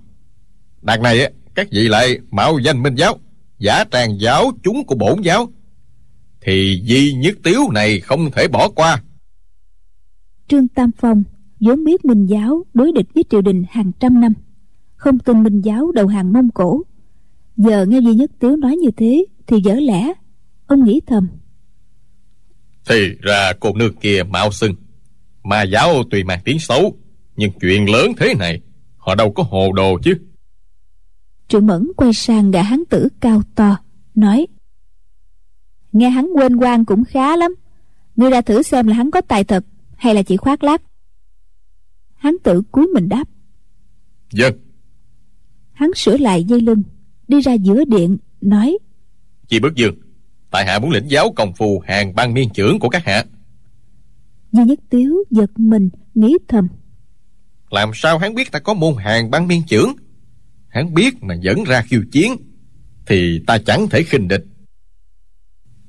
Đằng này các vị lại mạo danh minh giáo, giả tràng giáo chúng của bổn giáo. Thì di nhất tiếu này không thể bỏ qua. Trương tam phong vốn biết minh giáo đối địch với triều đình hàng trăm năm, không tin minh giáo đầu hàng mông cổ giờ nghe duy nhất tiếu nói như thế thì dở lẽ. Ông nghĩ thầm. Thì ra cô nương kia mạo xưng. Mà giáo tuy mang tiếng xấu nhưng chuyện lớn thế này họ đâu có hồ đồ chứ. Triệu mẫn quay sang gã hán tử cao to nói nghe hắn quên quan cũng khá lắm. Ngươi ra thử xem là hắn có tài thật hay là chỉ khoác lác. Hắn tử cúi mình đáp. Dân hắn sửa lại dây lưng đi ra giữa điện nói chị bước dương tại hạ muốn lĩnh giáo công phu hàng ban miên trưởng của các hạ. Duy nhất tiếu giật mình nghĩ thầm. Làm sao hắn biết ta có môn hàng ban miên trưởng hắn biết mà dẫn ra khiêu chiến thì ta chẳng thể khinh địch.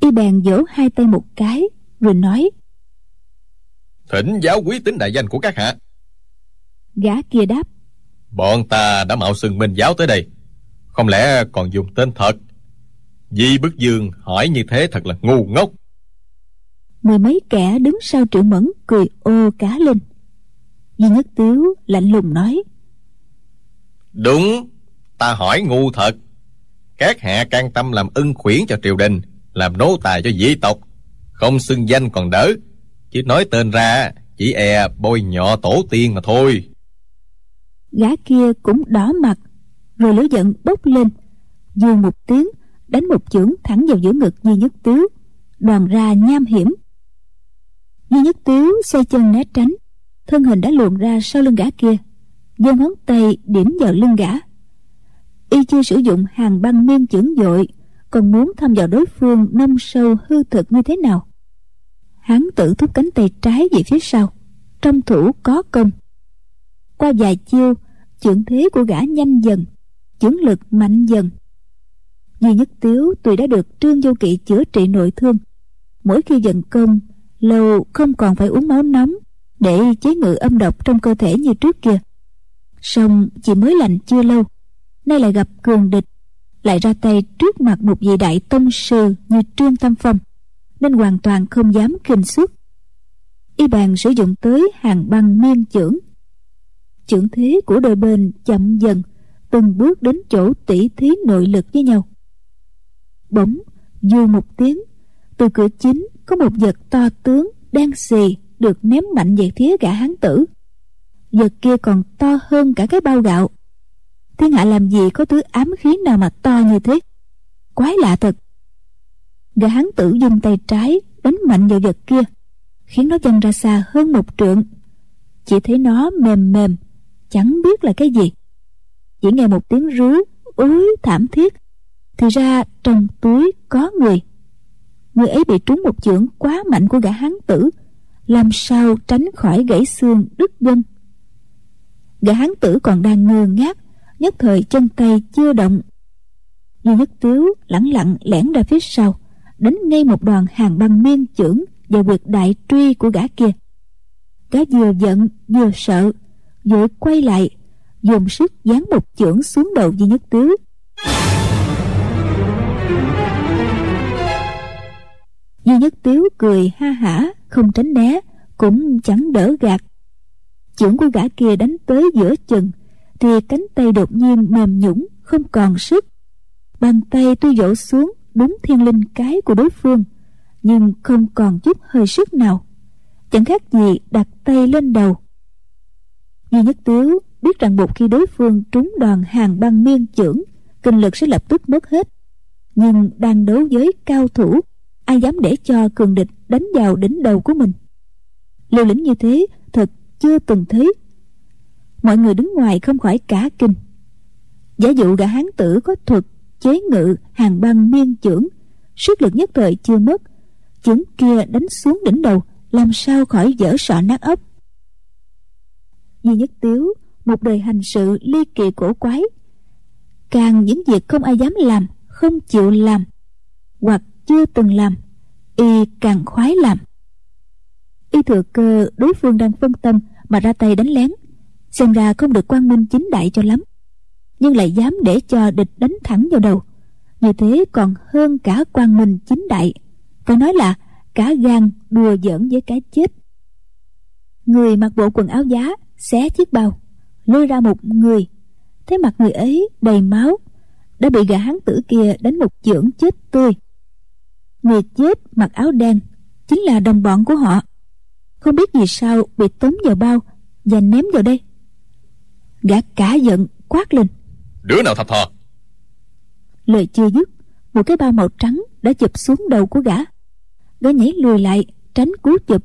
Y bèn vỗ hai tay một cái rồi nói thỉnh giáo quý tính đại danh của các hạ. Gã kia đáp bọn ta đã mạo xưng minh giáo tới đây không lẽ còn dùng tên thật? Di bức dương hỏi như thế thật là ngu ngốc. Mười mấy kẻ đứng sau triệu mẫn cười ô cá lên. Duy nhất tiếu lạnh lùng nói đúng ta hỏi ngu thật. Các hạ can tâm làm ân khuyển cho triều đình làm nô tài cho dị tộc. Không xưng danh còn đỡ chứ nói tên ra chỉ e bôi nhọ tổ tiên mà thôi. Gã kia cũng đỏ mặt rồi lửa giận bốc lên. Dương một tiếng, đánh một chưởng thẳng vào giữa ngực duy nhất tiếu. Đoàn ra nham hiểm. Duy nhất tiếu xoay chân né tránh. Thân hình đã luồn ra sau lưng gã kia. Giơ ngón tay điểm vào lưng gã. Y chưa sử dụng hàng băng miên chưởng dội, còn muốn thăm dò đối phương nông sâu hư thực như thế nào? Hán tử thúc cánh tay trái về phía sau. Trong thủ có công. Qua vài chiêu, chưởng thế của gã nhanh dần chưởng lực mạnh dần. Duy nhất tiếu tuy đã được trương vô kỵ chữa trị nội thương, mỗi khi dần công lâu không còn phải uống máu nóng để chế ngự âm độc trong cơ thể như trước kia. Song chỉ mới lành chưa lâu, nay lại gặp cường địch, lại ra tay trước mặt một vị đại tông sư như trương tam phong, nên hoàn toàn không dám khinh xuất. y bàn sử dụng tới hàng băng miên chưởng. Chưởng thế của đôi bên chậm dần từng bước đến chỗ tỷ thí nội lực với nhau. Bỗng, dù một tiếng, từ cửa chính có một vật to tướng đang xì được ném mạnh về phía gã hán tử. Vật kia còn to hơn cả cái bao gạo. Thiên hạ làm gì có thứ ám khí nào mà to như thế? Quái lạ thật. Gã hán tử dùng tay trái đánh mạnh vào vật kia, khiến nó văng ra xa hơn một trượng. Chỉ thấy nó mềm mềm, chẳng biết là cái gì chỉ nghe một tiếng rú, ối thảm thiết, thì ra trong túi có người. Người ấy bị trúng một chưởng quá mạnh của gã hán tử, làm sao tránh khỏi gãy xương đứt gân. Gã hán tử còn đang ngơ ngác, nhất thời chân tay chưa động. Duy nhất tiếu lẳng lặng lẻn ra phía sau, đánh ngay một đoàn hàng băng miên chưởng vào quyệt đại truy của gã kia. Gã vừa giận, vừa sợ, vội quay lại dùng sức giáng một chưởng xuống đầu duy nhất tiếu duy nhất tiếu cười ha hả, không tránh né, cũng chẳng đỡ gạt. Chưởng của gã kia đánh tới giữa chừng, thì cánh tay đột nhiên mềm nhũng không còn sức. Bàn tay tôi dỗ xuống, đúng thiên linh cái của đối phương, nhưng không còn chút hơi sức nào. Chẳng khác gì đặt tay lên đầu. Duy nhất tiếu biết rằng một khi đối phương trúng đoàn hàng băng miên chưởng, kinh lực sẽ lập tức mất hết. Nhưng đang đấu với cao thủ, ai dám để cho cường địch đánh vào đỉnh đầu của mình? Liều lĩnh như thế, thật chưa từng thấy. Mọi người đứng ngoài không khỏi cả kinh. Giả dụ gã hán tử có thuật chế ngự hàng băng miên chưởng, sức lực nhất thời chưa mất. Chưởng kia đánh xuống đỉnh đầu, làm sao khỏi dở sọ nát ốc? Duy nhất tiếu một đời hành sự ly kỳ cổ quái. Càng những việc không ai dám làm, không chịu làm, hoặc chưa từng làm, y càng khoái làm. Y thừa cơ, đối phương đang phân tâm mà ra tay đánh lén. Xem ra không được quan minh chính đại cho lắm, nhưng lại dám để cho địch đánh thẳng vào đầu. Như thế còn hơn cả quan minh chính đại. Phải nói là cả gan đùa giỡn với cái chết. Người mặc bộ quần áo giá xé chiếc bao lôi ra một người. Thấy mặt người ấy đầy máu đã bị gã hán tử kia đánh một chưởng chết tươi. Người chết mặc áo đen chính là đồng bọn của họ. Không biết vì sao bị tống vào bao và ném vào đây. Gã cả giận quát lên. Đứa nào thập thò? Lời chưa dứt một cái bao màu trắng đã chụp xuống đầu của gã. Gã nhảy lùi lại tránh cú chụp.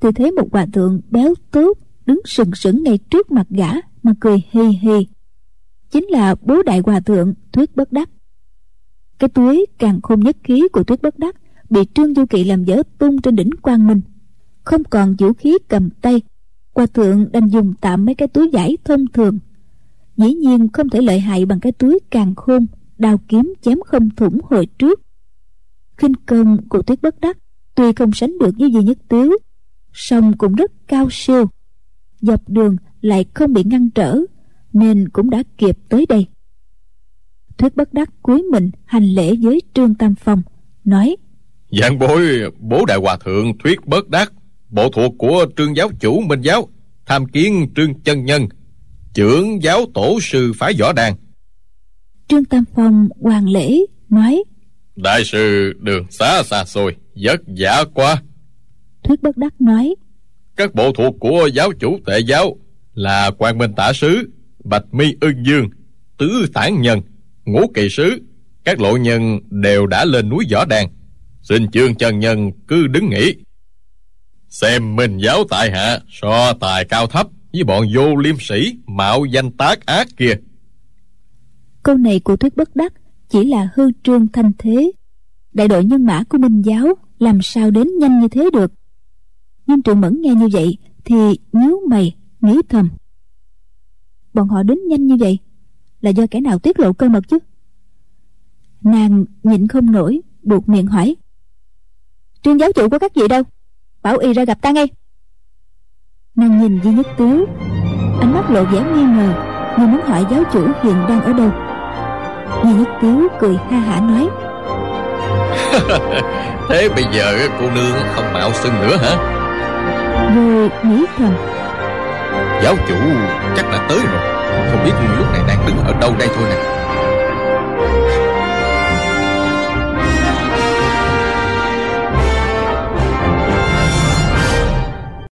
Thì thấy một hòa thượng béo tốt đứng sừng sững ngay trước mặt gã mà cười hì hì. Chính là bố đại hòa thượng thuyết bất đắc. Cái túi càng khôn nhất khí của Thuyết bất đắc bị trương du kỵ làm dở tung trên đỉnh quang minh. Không còn vũ khí cầm tay, hòa thượng đành dùng tạm mấy cái túi giải thông thường. Dĩ nhiên không thể lợi hại bằng cái túi càng khôn đào kiếm chém không thủng hồi trước. Khinh công của tuyết bất đắc tuy không sánh được với duy nhất tiếu, song cũng rất cao siêu dọc đường lại không bị ngăn trở nên cũng đã kịp tới đây. Thuyết bất đắc cúi mình hành lễ với trương tam phong nói dạng bối bố đại hòa thượng thuyết bất đắc bộ thuộc của trương giáo chủ minh giáo tham kiến trương chân nhân trưởng giáo tổ sư phái võ đàn. Trương tam phong hoàng lễ nói đại sư đường xá xa xôi vất vả quá. Thuyết bất đắc nói các bộ thuộc của giáo chủ tệ giáo là quan minh tả sứ, bạch mi ưng dương, tứ tản nhân, ngũ kỳ sứ. Các lộ nhân đều đã lên núi võ đàn. Xin chương chân nhân cứ đứng nghỉ. Xem minh giáo tại hạ, so tài cao thấp với bọn vô liêm sĩ mạo danh tác ác kia. Câu này của thuyết bất đắc chỉ là hư trương thanh thế. Đại đội nhân mã của minh giáo làm sao đến nhanh như thế được? Nhưng trường mẫn nghe như vậy thì nhíu mày, nghĩ thầm. Bọn họ đến nhanh như vậy là do kẻ nào tiết lộ cơ mật chứ? Nàng nhịn không nổi, buộc miệng hỏi. Trương giáo chủ của các vị đâu? Bảo y ra gặp ta ngay. Nàng nhìn duy nhất tiếu. Ánh mắt lộ vẻ nghi ngờ, như muốn hỏi giáo chủ hiện đang ở đâu. Duy nhất tiếu cười ha hả nói. Thế bây giờ cô nương không mạo xưng nữa hả? Rồi nghĩ thầm giáo chủ chắc đã tới rồi. Không biết lúc này đang đứng ở đâu đây thôi nè.